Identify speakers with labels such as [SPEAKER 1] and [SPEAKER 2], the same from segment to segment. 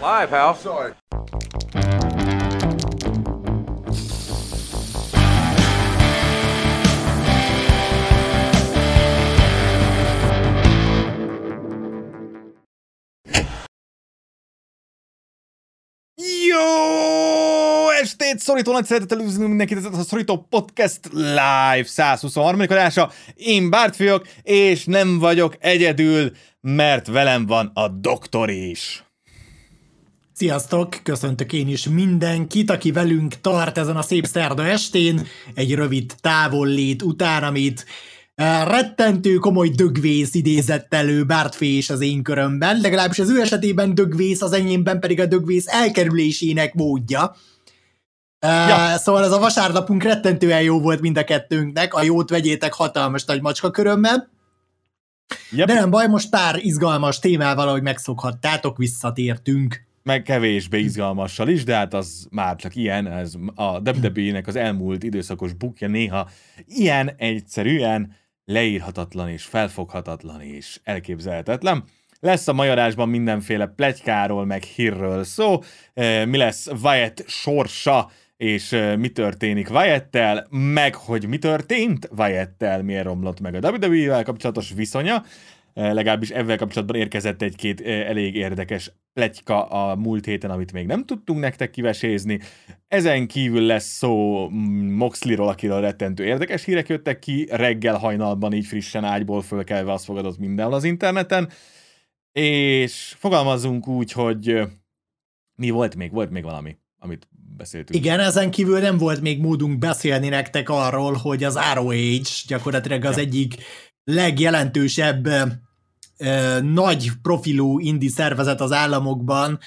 [SPEAKER 1] Live, Hal.
[SPEAKER 2] Sorry.
[SPEAKER 3] Jó estét! Szorító nagy szeretettel üdvözlünk mindenkit, ez a Szorító Podcast Live 123. adása. Én Bárt vagyok, és nem vagyok egyedül, mert velem van a doktor is.
[SPEAKER 4] Sziasztok! Köszöntök én is mindenkit, aki velünk tart ezen a szép szerda estén, egy rövid távollét után, amit eh, rettentő komoly dögvész idézett elő Bártfé és az én körömben, legalábbis az ő esetében dögvész, az enyémben pedig a dögvész elkerülésének módja. Ja.
[SPEAKER 3] Ja.
[SPEAKER 4] Szóval ez a vasárnapunk rettentően jó volt mind a kettőnknek, a jót vegyétek hatalmas nagy macska körömmel,
[SPEAKER 3] Yep.
[SPEAKER 4] de nem baj, most pár izgalmas témával, ahogy megszokhattátok, visszatértünk.
[SPEAKER 3] Meg kevésbé izgalmassal is, de hát az már csak ilyen, ez a WWE-nek az elmúlt időszakos bukja néha ilyen egyszerűen leírhatatlan és felfoghatatlan és elképzelhetetlen. Lesz a majorásban mindenféle plegykáról, meg hírről szó, Eh, mi lesz Wyatt sorsa, és eh, mi történik Wyatt-tel, meg hogy mi történt Wyatt-tel, miért romlott meg a WWE-vel kapcsolatos viszonya, Eh, legalábbis ezzel kapcsolatban érkezett egy-két elég érdekes pletyka a múlt héten, amit még nem tudtunk nektek kivesézni. Ezen kívül lesz szó Moxley-ról, akiről rettentő érdekes hírek jöttek ki, reggel hajnalban így frissen ágyból fölkelve azt fogadott mindenhol az interneten, és fogalmazunk úgy, hogy mi volt még? Volt még valami, amit beszéltünk.
[SPEAKER 4] Igen, ezen kívül nem volt még módunk beszélni nektek arról, hogy az ROH gyakorlatilag az
[SPEAKER 3] Ja.
[SPEAKER 4] egyik legjelentősebb nagy profilú indi szervezet az államokban,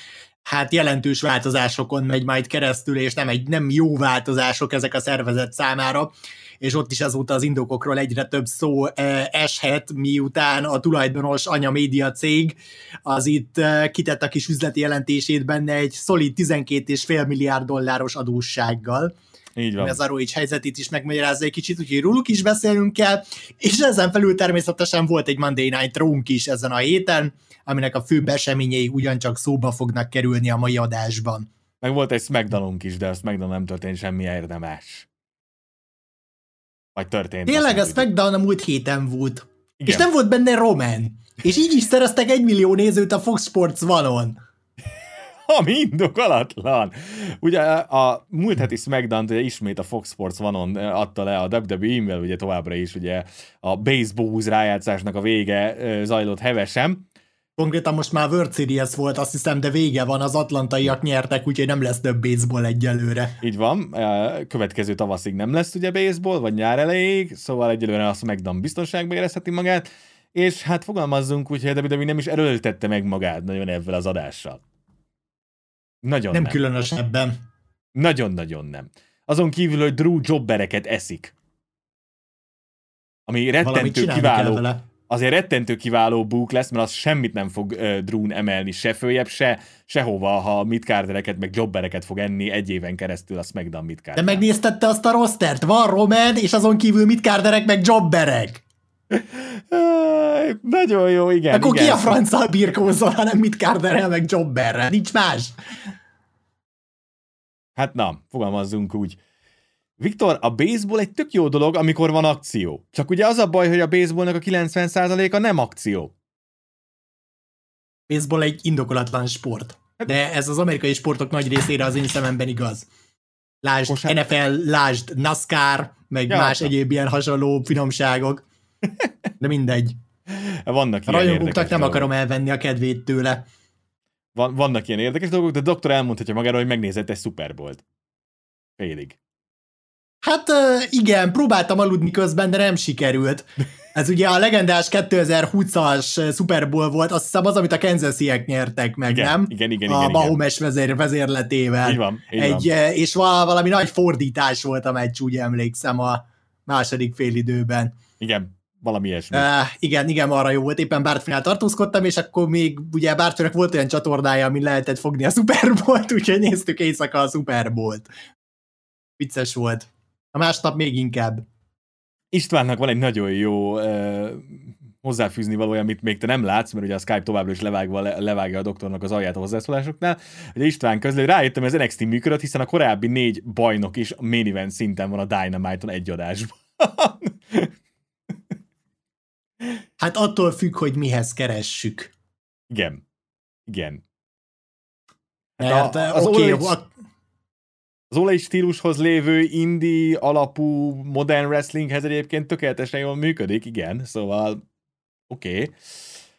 [SPEAKER 4] hát jelentős változásokon megy majd keresztül, és nem, egy, nem jó változások ezek a szervezet számára, és ott is azóta az indokokról egyre több szó eshet, miután a tulajdonos anya média cég az itt kitett a kis üzleti jelentését benne egy szolid 12,5 milliárd dolláros adóssággal
[SPEAKER 3] Így van.
[SPEAKER 4] az ROH helyzetét is megmagyarázza egy kicsit, úgyhogy róluk is beszélünk kell, és ezen felül természetesen volt egy Monday Night raw is ezen a héten, aminek a fő eseményei ugyancsak szóba fognak kerülni a mai adásban.
[SPEAKER 3] Meg volt egy smackdown is, de a SmackDown nem történt semmi érdemes. Vagy történt.
[SPEAKER 4] Tényleg a. SmackDown a múlt héten volt,
[SPEAKER 3] Igen.
[SPEAKER 4] és nem volt benne Roman, és így is szereztek egy millió nézőt a Fox Sports One-on.
[SPEAKER 3] Ami indokolatlan. Ugye a múlt heti smackdown ugye ismét a Fox Sports One-on adta le a WWE-vel, ugye továbbra is ugye a baseball rájátszásnak a vége zajlott hevesen.
[SPEAKER 4] Konkrétan most már World Series volt, azt hiszem, de vége van, az atlantaiak nyertek, úgyhogy nem lesz több baseball egyelőre.
[SPEAKER 3] Így van, következő tavaszig nem lesz ugye baseball, vagy nyár elejéig, szóval egyelőre a SmackDown biztonságban érezheti magát, és hát fogalmazzunk úgy, hogy a WWE nem is erőltette meg magát nagyon ezzel az adással. Nagyon
[SPEAKER 4] Nem
[SPEAKER 3] nem.
[SPEAKER 4] különösebben.
[SPEAKER 3] Nagyon-nagyon nem. Azon kívül, hogy Drew jobbereket eszik. Ami rettentő kiváló, azért rettentő kiváló búk lesz, mert az semmit nem fog uh, Drew-n emelni, se följebb, se sehova, ha midcardereket, meg jobbereket fog enni egy éven keresztül a SmackDown
[SPEAKER 4] De
[SPEAKER 3] midcard.
[SPEAKER 4] megnéztette azt a rostert, van Roman, és azon kívül mit kárderek, meg jobberek.
[SPEAKER 3] Nagyon jó, igen.
[SPEAKER 4] Akkor
[SPEAKER 3] igen.
[SPEAKER 4] ki a franccal birkózol, hanem mit kárderel, meg jobberrel, nincs más.
[SPEAKER 3] Hát na, fogalmazzunk úgy. Viktor, a baseball egy tök jó dolog, amikor van akció. Csak ugye az a baj, hogy a baseballnak a 90%-a nem akció.
[SPEAKER 4] Baseball egy indokolatlan sport. De ez az amerikai sportok nagy részére az én szememben igaz. Lásd
[SPEAKER 3] Kosár-
[SPEAKER 4] NFL, lásd NASCAR, meg
[SPEAKER 3] Ja,
[SPEAKER 4] más
[SPEAKER 3] hát.
[SPEAKER 4] egyéb ilyen hasonló finomságok. De mindegy.
[SPEAKER 3] Vannak
[SPEAKER 4] A
[SPEAKER 3] ilyen
[SPEAKER 4] rajongóknak
[SPEAKER 3] érdekes
[SPEAKER 4] nem
[SPEAKER 3] dolgok.
[SPEAKER 4] akarom elvenni a kedvét tőle.
[SPEAKER 3] Van, vannak ilyen érdekes dolgok, de a doktor elmondhatja magáról, hogy megnézett egy Super Bowl-t. Félig.
[SPEAKER 4] Hát igen, próbáltam aludni közben, de nem sikerült. Ez ugye a legendás 2020-as Super Bowl volt, azt hiszem az, amit a Kansas City-ek nyertek meg,
[SPEAKER 3] Igen,
[SPEAKER 4] nem?
[SPEAKER 3] igen, igen,
[SPEAKER 4] a
[SPEAKER 3] igen, igen.
[SPEAKER 4] Mahomes vezér, vezérletével.
[SPEAKER 3] Így van, így
[SPEAKER 4] Egy,
[SPEAKER 3] van.
[SPEAKER 4] és val- valami nagy fordítás volt a meccs, úgy emlékszem a második félidőben.
[SPEAKER 3] Igen, valami ilyesmi.
[SPEAKER 4] Uh, igen, igen, arra jó volt, éppen Bártfinál tartózkodtam, és akkor még ugye Bártfinak volt olyan csatornája, amin lehetett fogni a Super Bowl-t, úgyhogy néztük éjszaka a Super Bowl-t. Vicces volt. A másnap még inkább.
[SPEAKER 3] Istvánnak van egy nagyon jó uh, hozzáfűzni valója, amit még te nem látsz, mert ugye a Skype továbbra is levágva, levágja a doktornak az alját a hozzászólásoknál. Ugye István közlő, rájöttem, hogy az NXT működött, hiszen a korábbi négy bajnok is main event szinten van a Dynamite-on egy adásban.
[SPEAKER 4] hát attól függ, hogy mihez keressük.
[SPEAKER 3] Igen. Igen.
[SPEAKER 4] Hát a, az okay, a,
[SPEAKER 3] az olej stílushoz lévő indie alapú modern wrestlinghez egyébként tökéletesen jól működik, igen, szóval oké. Okay.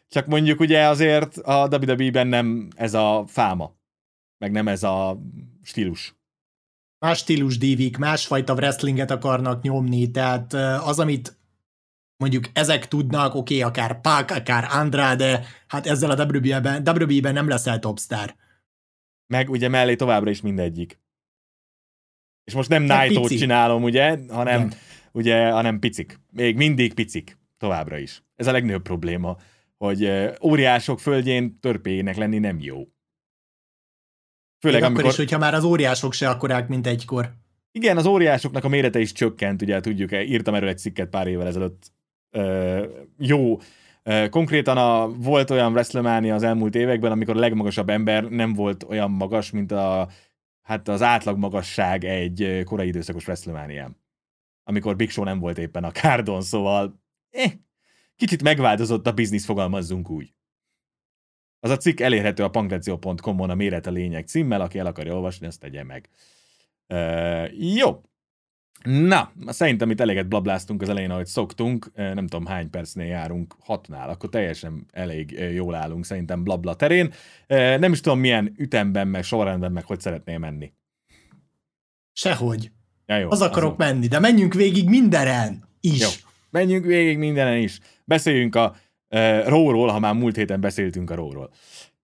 [SPEAKER 3] Csak mondjuk ugye azért a WWE-ben nem ez a fáma, meg nem ez a stílus.
[SPEAKER 4] Más stílus dívik, másfajta wrestlinget akarnak nyomni, tehát az, amit mondjuk ezek tudnak, oké, okay, akár Pac, akár Andrade, hát ezzel a WWE-ben, WWE-ben nem leszel topstar.
[SPEAKER 3] Meg ugye mellé továbbra is mindegyik. És most nem naito csinálom, ugye, hanem, Igen. ugye, hanem picik. Még mindig picik. Továbbra is. Ez a legnagyobb probléma, hogy óriások földjén törpének lenni nem jó.
[SPEAKER 4] Főleg Még amikor... akkor is, hogyha már az óriások se akkorák, mint egykor.
[SPEAKER 3] Igen, az óriásoknak a mérete is csökkent, ugye tudjuk, írtam erről egy cikket pár évvel ezelőtt. Jó, Konkrétan a, volt olyan WrestleMania az elmúlt években, amikor a legmagasabb ember nem volt olyan magas, mint a hát az átlag magasság egy korai időszakos wrestlemania amikor Big Show nem volt éppen a kárdon, szóval eh, kicsit megváltozott a biznisz, fogalmazzunk úgy. Az a cikk elérhető a pankrecio.com-on a Méret a lényeg címmel, aki el akarja olvasni, azt tegye meg. Uh, jó, Na, szerintem itt eleget blabláztunk az elején, ahogy szoktunk, nem tudom hány percnél járunk, hatnál, akkor teljesen elég jól állunk szerintem blabla terén. Nem is tudom milyen ütemben, meg sorrendben, meg hogy szeretnél menni.
[SPEAKER 4] Sehogy. Ja, jó, az akarok azon. menni, de menjünk végig mindenen is. Jó,
[SPEAKER 3] menjünk végig mindenen is. Beszéljünk a uh, Róról, ha már múlt héten beszéltünk a Róról.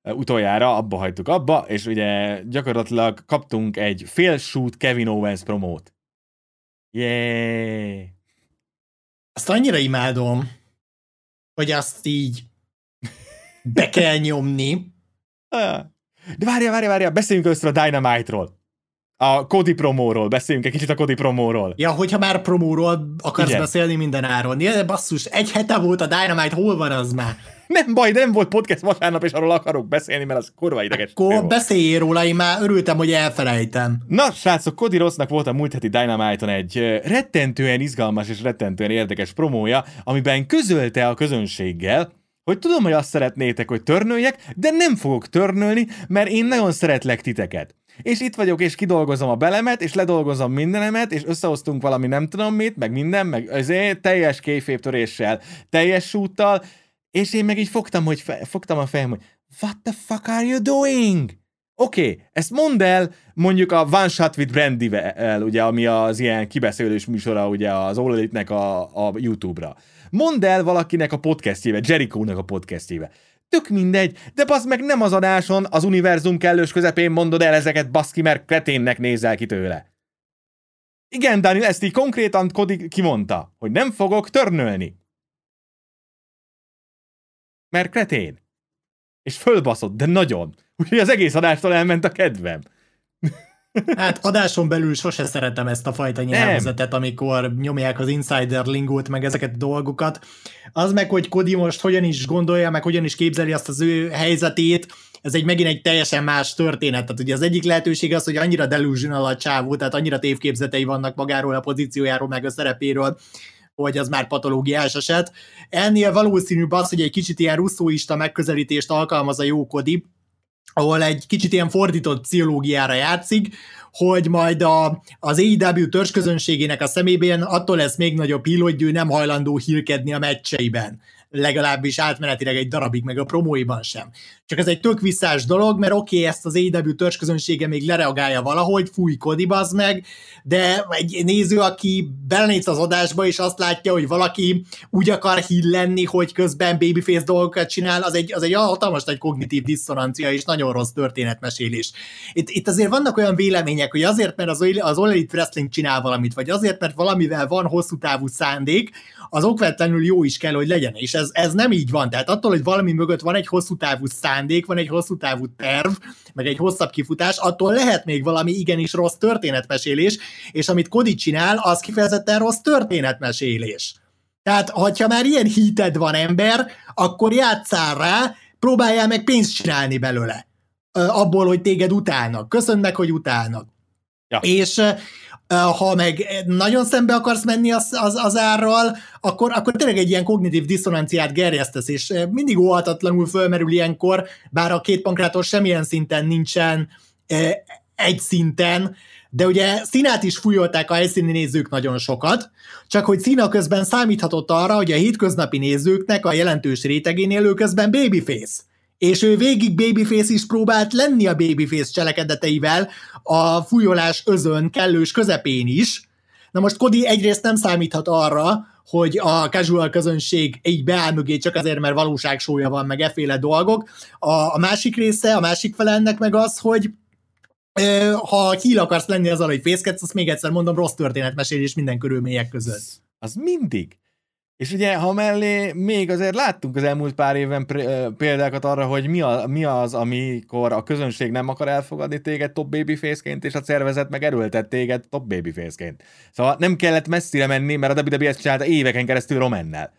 [SPEAKER 3] Uh, utoljára abba hagytuk abba, és ugye gyakorlatilag kaptunk egy fél shoot Kevin Owens promót Yeah!
[SPEAKER 4] Azt annyira imádom, hogy azt így be kell nyomni.
[SPEAKER 3] De várja, várja, várja, beszéljünk össze a Dynamite-ról. A Cody promóról, beszéljünk egy kicsit a Cody promóról.
[SPEAKER 4] Ja, hogyha már promóról akarsz Igen. beszélni minden áron. Ja, basszus, egy hete volt a Dynamite, hol van az már?
[SPEAKER 3] Nem baj, nem volt podcast vasárnap, és arról akarok beszélni, mert az kurva ideges.
[SPEAKER 4] Akkor beszéljél róla, én már örültem, hogy elfelejtem.
[SPEAKER 3] Na, srácok, Cody Rossnak volt a múlt heti Dynamite-on egy rettentően izgalmas és rettentően érdekes promója, amiben közölte a közönséggel, hogy tudom, hogy azt szeretnétek, hogy törnöljek, de nem fogok törnölni, mert én nagyon szeretlek titeket. És itt vagyok, és kidolgozom a belemet, és ledolgozom mindenemet, és összehoztunk valami nem tudom mit, meg minden, meg azért teljes kéféptöréssel, teljes súttal, és én meg így fogtam, hogy fe, fogtam a fejem, hogy what the fuck are you doing? Oké, okay, ezt mondd el mondjuk a One Shot with brandy ugye, ami az ilyen kibeszélős műsora ugye az All Elite-nek a, a YouTube-ra. Mondd el valakinek a podcastjébe, Jericho-nak a podcastjébe. Tök mindegy, de az meg nem az adáson, az univerzum kellős közepén mondod el ezeket, baszki, mert kreténnek nézel ki tőle. Igen, Daniel, ezt így konkrétan Kodi kimondta, hogy nem fogok törnölni. Mert kretén. És fölbaszott, de nagyon. Úgyhogy az egész adástól elment a kedvem.
[SPEAKER 4] Hát adáson belül sose szeretem ezt a fajta nyelvezetet, Nem. amikor nyomják az insider lingót, meg ezeket a dolgokat. Az meg, hogy Kodi most hogyan is gondolja, meg hogyan is képzeli azt az ő helyzetét, ez egy megint egy teljesen más történet. Tehát ugye az egyik lehetőség az, hogy annyira delusional a csávó, tehát annyira tévképzetei vannak magáról, a pozíciójáról, meg a szerepéről, hogy az már patológiás eset. Ennél valószínűbb az, hogy egy kicsit ilyen russzóista megközelítést alkalmaz a jó Kodi, ahol egy kicsit ilyen fordított pszichológiára játszik, hogy majd a, az AEW törzsközönségének a szemében attól lesz még nagyobb hír, hogy ő nem hajlandó hírkedni a meccseiben legalábbis átmenetileg egy darabig, meg a promóiban sem. Csak ez egy tök visszás dolog, mert oké, okay, ezt az AEW törzsközönsége még lereagálja valahogy, fúj Cody meg, de egy néző, aki belenéz az adásba, és azt látja, hogy valaki úgy akar hír lenni, hogy közben babyface dolgokat csinál, az egy, az egy hatalmas nagy kognitív diszonancia, és nagyon rossz történetmesélés. Itt, itt azért vannak olyan vélemények, hogy azért, mert az, az All Elite Wrestling csinál valamit, vagy azért, mert valamivel van hosszú távú szándék, az okvetlenül jó is kell, hogy legyen. És ez, ez nem így van. Tehát attól, hogy valami mögött van egy hosszú távú szándék, van egy hosszú távú terv, meg egy hosszabb kifutás, attól lehet még valami igenis rossz történetmesélés, és amit Kodi csinál, az kifejezetten rossz történetmesélés. Tehát, ha már ilyen hited van ember, akkor játszál rá, próbáljál meg pénzt csinálni belőle. Abból, hogy téged utálnak. Köszönj meg, hogy utálnak. Ja. És ha meg nagyon szembe akarsz menni az, az, az árral, akkor, akkor tényleg egy ilyen kognitív diszonanciát gerjesztesz, és mindig óhatatlanul fölmerül ilyenkor, bár a két pankrátor semmilyen szinten nincsen egy szinten, de ugye színát is fújolták a helyszíni nézők nagyon sokat, csak hogy szína közben számíthatott arra, hogy a hétköznapi nézőknek a jelentős rétegénél közben babyface és ő végig Babyface is próbált lenni a Babyface cselekedeteivel a fújolás özön kellős közepén is. Na most Cody egyrészt nem számíthat arra, hogy a casual közönség így beáll mögé csak azért, mert valóságsója van, meg efféle dolgok. A, a másik része, a másik fele ennek meg az, hogy ha híl akarsz lenni azzal, hogy fészkedsz, azt még egyszer mondom, rossz történetmesélés minden körülmények között. Az,
[SPEAKER 3] az mindig. És ugye, ha mellé még azért láttunk az elmúlt pár évben példákat arra, hogy mi, a, mi az, amikor a közönség nem akar elfogadni téged top babyface-ként, és a szervezet meg erőltet téged top babyface-ként. Szóval nem kellett messzire menni, mert a WWE ezt csinálta éveken keresztül Romennel.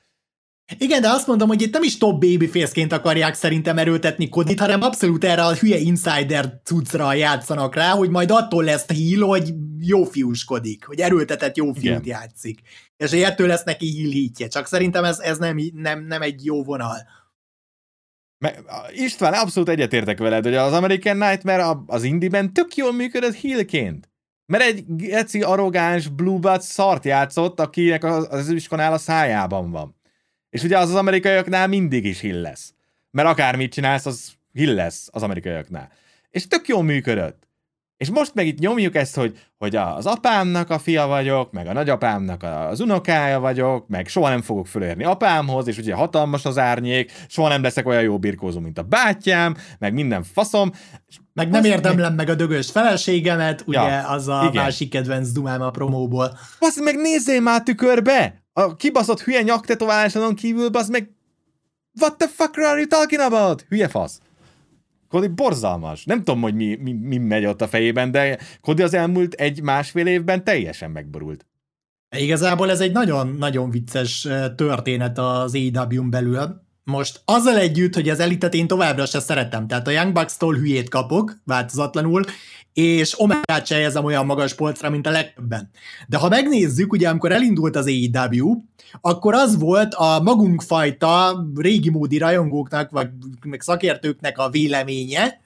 [SPEAKER 4] Igen, de azt mondom, hogy itt nem is top babyface-ként akarják szerintem erőltetni Kodit, hanem abszolút erre a hülye insider cuccra játszanak rá, hogy majd attól lesz híl, hogy jó fiúskodik, hogy erőltetett jó fiút Igen. játszik. És ettől lesz neki híl hítje. Csak szerintem ez, ez nem, nem, nem egy jó vonal.
[SPEAKER 3] Meg, István, abszolút egyetértek veled, hogy az American Nightmare az indiben tök jól működött hílként. Mert egy geci arrogáns Bluebud szart játszott, akinek az, az iskonál a szájában van. És ugye az az amerikaiaknál mindig is hill lesz. Mert akármit csinálsz, az hill lesz az amerikaiaknál. És tök jól működött. És most meg itt nyomjuk ezt, hogy, hogy az apámnak a fia vagyok, meg a nagyapámnak az unokája vagyok, meg soha nem fogok fölérni apámhoz, és ugye hatalmas az árnyék, soha nem leszek olyan jó birkózó, mint a bátyám, meg minden faszom.
[SPEAKER 4] Meg nem érdemlem meg... meg a dögös feleségemet, ugye ja, az a igen. másik kedvenc dumám a promóból.
[SPEAKER 3] Basz meg nézzél már tükörbe! A kibaszott hülye nyaktetováláson kívül, basz meg What the fuck are you talking about? Hülye fasz. Kodi borzalmas. Nem tudom, hogy mi, mi, mi megy ott a fejében, de Kodi az elmúlt egy-másfél évben teljesen megborult.
[SPEAKER 4] Igazából ez egy nagyon-nagyon vicces történet az AEW-n belül. Most azzal együtt, hogy az elitet én továbbra se szeretem, tehát a Young Bucks-tól hülyét kapok, változatlanul, és Omegát se helyezem olyan magas polcra, mint a legtöbben. De ha megnézzük, ugye amikor elindult az AEW, akkor az volt a magunkfajta régi módi rajongóknak, vagy meg szakértőknek a véleménye,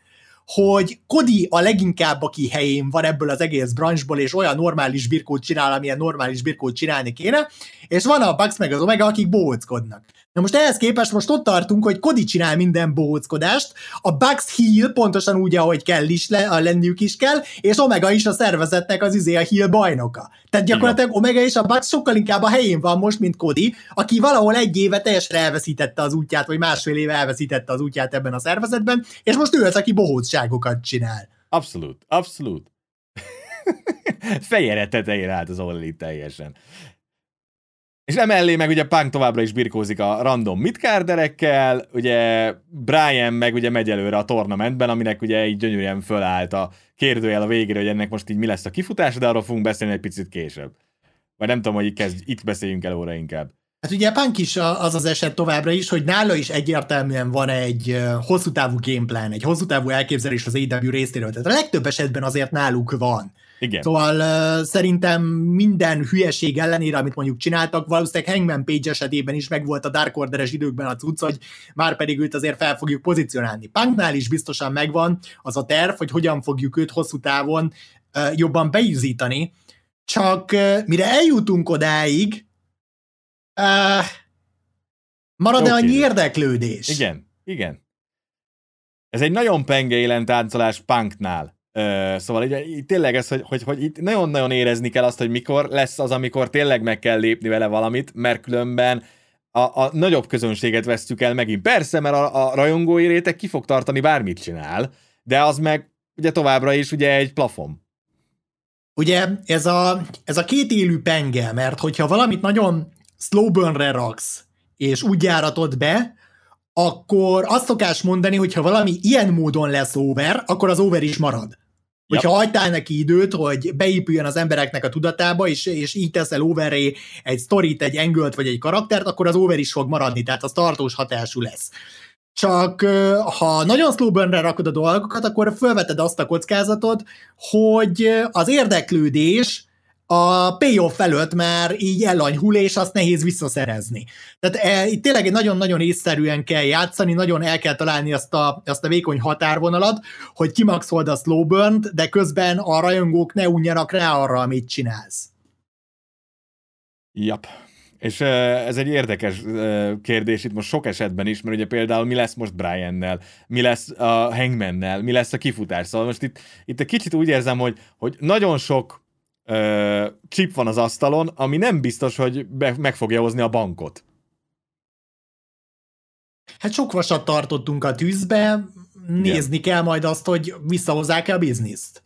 [SPEAKER 4] hogy Kodi a leginkább, aki helyén van ebből az egész branchból, és olyan normális birkót csinál, amilyen normális birkót csinálni kéne, és van a Bucks meg az Omega, akik bóckodnak. Na most ehhez képest most ott tartunk, hogy Kodi csinál minden bohóckodást, a Bucks Heal pontosan úgy, ahogy kell is, le, a lenniük is kell, és Omega is a szervezetnek az izé a Heal bajnoka. Tehát gyakorlatilag Omega és a Bucks sokkal inkább a helyén van most, mint Kodi, aki valahol egy éve teljesen elveszítette az útját, vagy másfél éve elveszítette az útját ebben a szervezetben, és most ő az, aki bohócságokat csinál.
[SPEAKER 3] Abszolút, abszolút. Fejére tetejére állt az Olli teljesen. És emellé meg ugye Punk továbbra is birkózik a random midcarderekkel, ugye Brian meg ugye megy előre a tornamentben, aminek ugye így gyönyörűen fölállt a kérdőjel a végére, hogy ennek most így mi lesz a kifutás, de arról fogunk beszélni egy picit később. Vagy nem tudom, hogy kezd, itt beszéljünk el óra inkább.
[SPEAKER 4] Hát ugye Punk is az az eset továbbra is, hogy nála is egyértelműen van egy hosszú távú gameplan, egy hosszú távú elképzelés az AW részéről. Tehát a legtöbb esetben azért náluk van.
[SPEAKER 3] Igen.
[SPEAKER 4] Szóval uh, szerintem minden hülyeség ellenére, amit mondjuk csináltak, valószínűleg Hangman Page esetében is megvolt a Dark Order-es időkben a cucc, hogy már pedig őt azért fel fogjuk pozícionálni. Punknál is biztosan megvan az a terv, hogy hogyan fogjuk őt hosszú távon uh, jobban beizítani, csak uh, mire eljutunk odáig, uh, marad-e annyi érdeklődés?
[SPEAKER 3] Igen, igen. Ez egy nagyon penge élen táncolás Punknál Szóval így tényleg ez, hogy, hogy, hogy itt nagyon-nagyon érezni kell azt, hogy mikor lesz az, amikor tényleg meg kell lépni vele valamit, mert különben a, a nagyobb közönséget vesztük el megint. Persze, mert a, a rajongói réteg ki fog tartani, bármit csinál, de az meg ugye továbbra is ugye egy plafon.
[SPEAKER 4] Ugye ez a, ez a két élő penge, mert hogyha valamit nagyon slow burn-re raksz, és úgy járatod be, akkor azt szokás mondani, hogy ha valami ilyen módon lesz over, akkor az over is marad. Hogyha yep. hagytál neki időt, hogy beépüljön az embereknek a tudatába, és, és így teszel overré egy sztorit, egy engölt vagy egy karaktert, akkor az over is fog maradni, tehát az tartós hatású lesz. Csak ha nagyon slow burn rakod a dolgokat, akkor felveted azt a kockázatot, hogy az érdeklődés a payoff felőtt már így elanyhul, és azt nehéz visszaszerezni. Tehát e, itt tényleg egy nagyon-nagyon észszerűen kell játszani, nagyon el kell találni azt a, azt a vékony határvonalat, hogy kimaxold a slow burn de közben a rajongók ne unjanak rá arra, amit csinálsz.
[SPEAKER 3] Jap. És ez egy érdekes kérdés itt most sok esetben is, mert ugye például mi lesz most Brian-nel, mi lesz a Hangman-nel, mi lesz a kifutás. Szóval most itt, itt egy kicsit úgy érzem, hogy, hogy nagyon sok ö, chip van az asztalon, ami nem biztos, hogy be, meg fogja hozni a bankot.
[SPEAKER 4] Hát sok vasat tartottunk a tűzbe, nézni Igen. kell majd azt, hogy visszahozzák-e a bizniszt.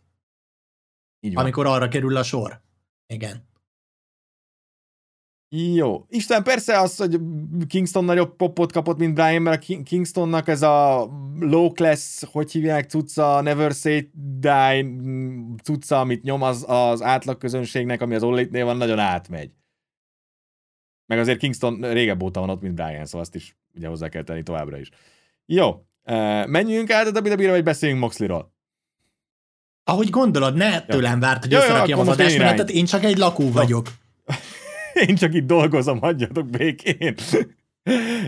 [SPEAKER 4] Így van. Amikor arra kerül a sor. Igen.
[SPEAKER 3] Jó. Isten, persze az, hogy Kingston nagyobb popot kapott, mint Brian, mert a Kingstonnak ez a low class, hogy hívják, cucca, never say die cucca, amit nyom az, az átlag közönségnek, ami az all van, nagyon átmegy. Meg azért Kingston régebb óta van ott, mint Brian, szóval azt is ugye hozzá kell tenni továbbra is. Jó, menjünk át a WWE-re, vagy beszéljünk Moxley-ról?
[SPEAKER 4] Ahogy gondolod, ne tőlem várt, hogy összerakjam az adásmenetet, én csak egy lakó vagyok.
[SPEAKER 3] Én csak itt dolgozom, hagyjatok békén.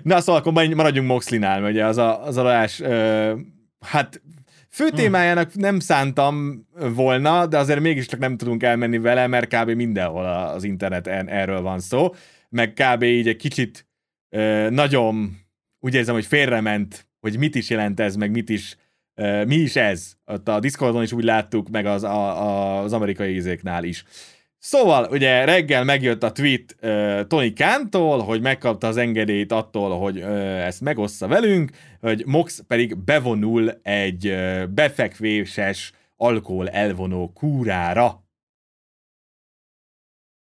[SPEAKER 3] Na szóval akkor maradjunk Moxlinál, ugye az a, az adás, ö, hát fő hm. témájának nem szántam volna, de azért mégis csak nem tudunk elmenni vele, mert kb. mindenhol az interneten erről van szó, meg kb. így egy kicsit ö, nagyon úgy érzem, hogy félrement, hogy mit is jelent ez, meg mit is, ö, mi is ez. Ott a Discordon is úgy láttuk, meg az, a, a, az amerikai ízéknál is. Szóval, ugye reggel megjött a tweet uh, Tony Kántól, hogy megkapta az engedélyt attól, hogy uh, ezt megossza velünk, hogy Mox pedig bevonul egy uh, befekvéses alkohol elvonó kúrára.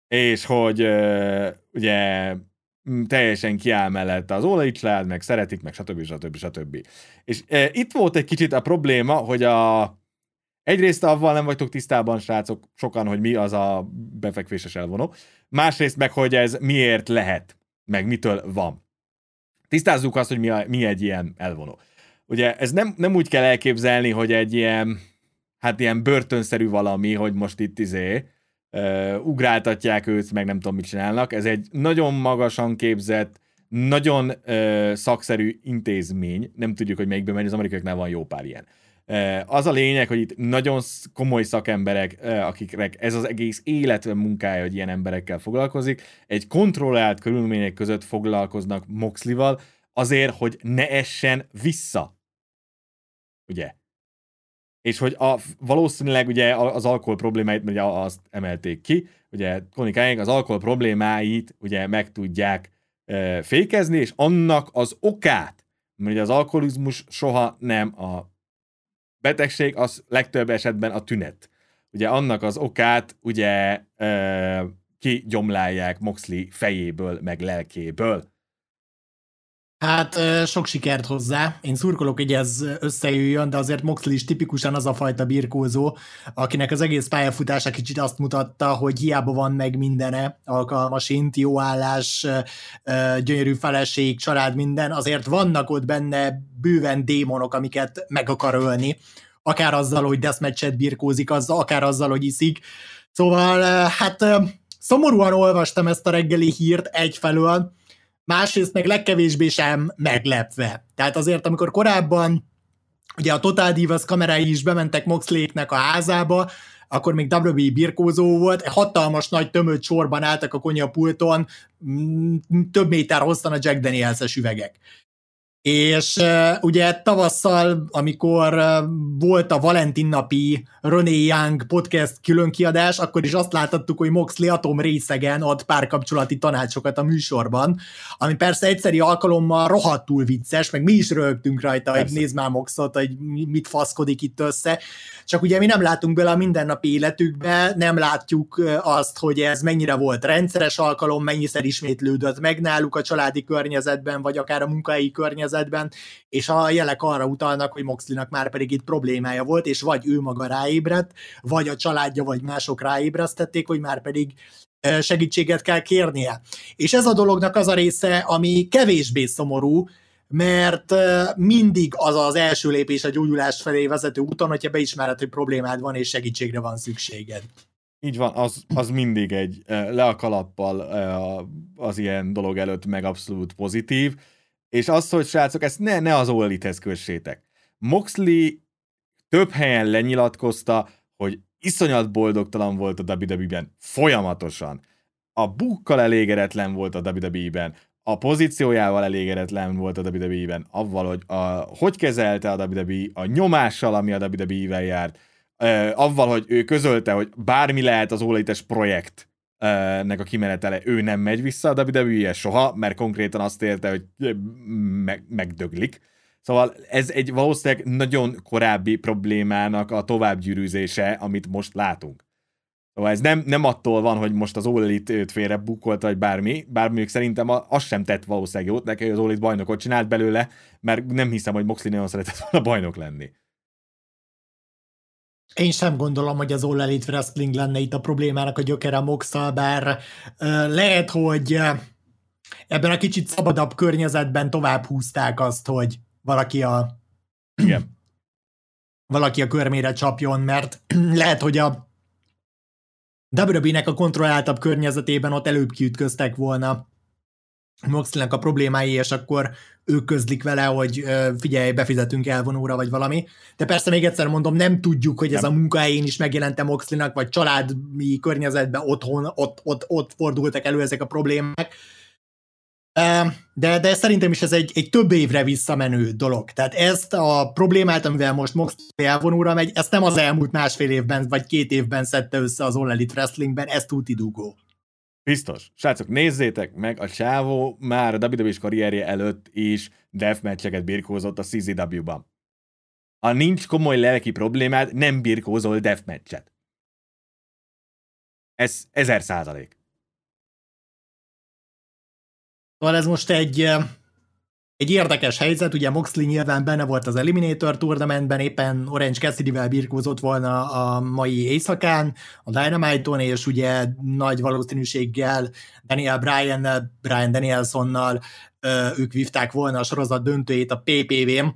[SPEAKER 3] És hogy uh, ugye teljesen kiáll mellett az Olai család, meg szeretik, meg stb. stb. stb. És uh, itt volt egy kicsit a probléma, hogy a Egyrészt avval nem vagytok tisztában, srácok, sokan, hogy mi az a befekvéses elvonó. Másrészt meg, hogy ez miért lehet, meg mitől van. Tisztázzuk azt, hogy mi, a, mi egy ilyen elvonó. Ugye ez nem, nem úgy kell elképzelni, hogy egy ilyen, hát ilyen börtönszerű valami, hogy most itt izé, uh, ugráltatják őt, meg nem tudom, mit csinálnak. Ez egy nagyon magasan képzett, nagyon uh, szakszerű intézmény. Nem tudjuk, hogy melyikben megy, az amerikaiaknál van jó pár ilyen. Az a lényeg, hogy itt nagyon komoly szakemberek, akiknek ez az egész életve munkája, hogy ilyen emberekkel foglalkozik, egy kontrollált körülmények között foglalkoznak Moxlival, azért, hogy ne essen vissza. Ugye? És hogy a, valószínűleg ugye az alkohol problémáit, ugye azt emelték ki, ugye Tony az alkohol problémáit ugye meg tudják e, fékezni, és annak az okát, mert ugye az alkoholizmus soha nem a betegség az legtöbb esetben a tünet. Ugye annak az okát ugye ö, kigyomlálják Moxley fejéből, meg lelkéből.
[SPEAKER 4] Hát sok sikert hozzá. Én szurkolok, hogy ez összejöjjön, de azért Moxley is tipikusan az a fajta birkózó, akinek az egész pályafutása kicsit azt mutatta, hogy hiába van meg mindene, alkalmasint, jó állás, gyönyörű feleség, család, minden, azért vannak ott benne bőven démonok, amiket meg akar ölni, akár azzal, hogy deathmatchet birkózik, azzal, akár azzal, hogy iszik. Szóval, hát szomorúan olvastam ezt a reggeli hírt egyfelől, másrészt meg legkevésbé sem meglepve. Tehát azért, amikor korábban ugye a Total Divas kamerái is bementek Moxley-nek a házába, akkor még WWE birkózó volt, hatalmas nagy tömött sorban álltak a konyapulton, több méter hosszan a Jack Daniels-es üvegek. És ugye tavasszal, amikor volt a Valentin napi René Young podcast különkiadás, akkor is azt láthattuk, hogy Moxley atom részegen ad párkapcsolati tanácsokat a műsorban, ami persze egyszeri alkalommal rohadtul vicces, meg mi is rögtünk rajta, persze. hogy nézd már Moxot, hogy mit faszkodik itt össze, csak ugye mi nem látunk bele a mindennapi életükbe, nem látjuk azt, hogy ez mennyire volt rendszeres alkalom, mennyiszer ismétlődött meg náluk a családi környezetben, vagy akár a munkai környezetben, környezetben, és a jelek arra utalnak, hogy Moxlinak már pedig itt problémája volt, és vagy ő maga ráébredt, vagy a családja, vagy mások ráébresztették, hogy már pedig segítséget kell kérnie. És ez a dolognak az a része, ami kevésbé szomorú, mert mindig az az első lépés a gyógyulás felé vezető úton, hogyha beismered, hogy problémád van, és segítségre van szükséged.
[SPEAKER 3] Így van, az, az mindig egy le a kalappal az ilyen dolog előtt meg abszolút pozitív, és az, hogy srácok, ezt ne, ne az All kössétek. Moxley több helyen lenyilatkozta, hogy iszonyat boldogtalan volt a WWE-ben, folyamatosan. A bukkal elégedetlen volt a WWE-ben, a pozíciójával elégedetlen volt a WWE-ben, avval, hogy a, hogy kezelte a WWE, a nyomással, ami a WWE-vel járt, avval, hogy ő közölte, hogy bármi lehet az óleites projekt nek a kimenetele, ő nem megy vissza a WWE-e soha, mert konkrétan azt érte, hogy meg, megdöglik. Szóval ez egy valószínűleg nagyon korábbi problémának a továbbgyűrűzése, amit most látunk. Szóval ez nem, nem attól van, hogy most az Olit őt félre bukolt, vagy bármi, bár mondjuk szerintem az sem tett valószínűleg jót neki, az Olit bajnokot csinált belőle, mert nem hiszem, hogy Moxley nagyon szeretett volna bajnok lenni.
[SPEAKER 4] Én sem gondolom, hogy az All Elite Wrestling lenne itt a problémának a gyökere Moxal, bár lehet, hogy ebben a kicsit szabadabb környezetben tovább húzták azt, hogy valaki a
[SPEAKER 3] Igen.
[SPEAKER 4] valaki a körmére csapjon, mert lehet, hogy a WWE-nek a kontrolláltabb környezetében ott előbb kiütköztek volna Moxley-nek a problémái, és akkor ők közlik vele, hogy figyelj, befizetünk elvonóra, vagy valami. De persze még egyszer mondom, nem tudjuk, hogy ez nem. a munkahelyén is megjelente Moxley-nak, vagy családi környezetben otthon, ott, ott, ott fordultak elő ezek a problémák. De, de szerintem is ez egy, egy több évre visszamenő dolog. Tehát ezt a problémát, amivel most Moxley elvonóra megy, ezt nem az elmúlt másfél évben, vagy két évben szedte össze az All Elite Wrestlingben, ez túl dugó.
[SPEAKER 3] Biztos. Srácok, nézzétek meg, a csávó már a WWE karrierje előtt is deathmatcheket birkózott a CZW-ban. Ha nincs komoly lelki problémád, nem birkózol deathmatchet. Ez ezer százalék.
[SPEAKER 4] Szóval ez most egy, egy érdekes helyzet, ugye Moxley nyilván benne volt az Eliminator Tournamentben, éppen Orange Cassidy-vel birkózott volna a mai éjszakán, a Dynamite-on, és ugye nagy valószínűséggel Daniel Bryan, Brian Danielsonnal ők vívták volna a sorozat döntőjét a PPV-n,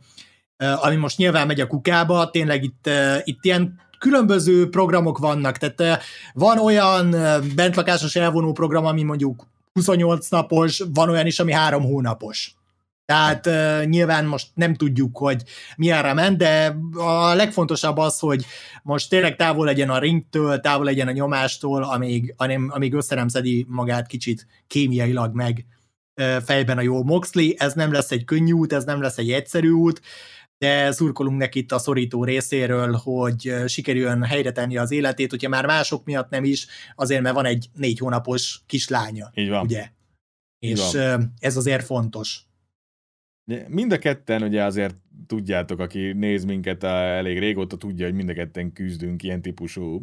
[SPEAKER 4] ami most nyilván megy a kukába, tényleg itt, itt ilyen különböző programok vannak, tehát van olyan bentlakásos elvonó program, ami mondjuk 28 napos, van olyan is, ami három hónapos. Tehát uh, nyilván most nem tudjuk, hogy mi arra ment, de a legfontosabb az, hogy most tényleg távol legyen a ringtől, távol legyen a nyomástól, amíg, amíg össze nem szedi magát kicsit kémiailag meg uh, fejben a jó Moxley. Ez nem lesz egy könnyű út, ez nem lesz egy egyszerű út, de szurkolunk neki itt a szorító részéről, hogy sikerüljön helyre tenni az életét, hogyha már mások miatt nem is, azért mert van egy négy hónapos kislánya.
[SPEAKER 3] Így van.
[SPEAKER 4] Ugye? Így És van. ez azért fontos.
[SPEAKER 3] Mind a ketten ugye azért tudjátok, aki néz minket elég régóta, tudja, hogy mind a ketten küzdünk ilyen típusú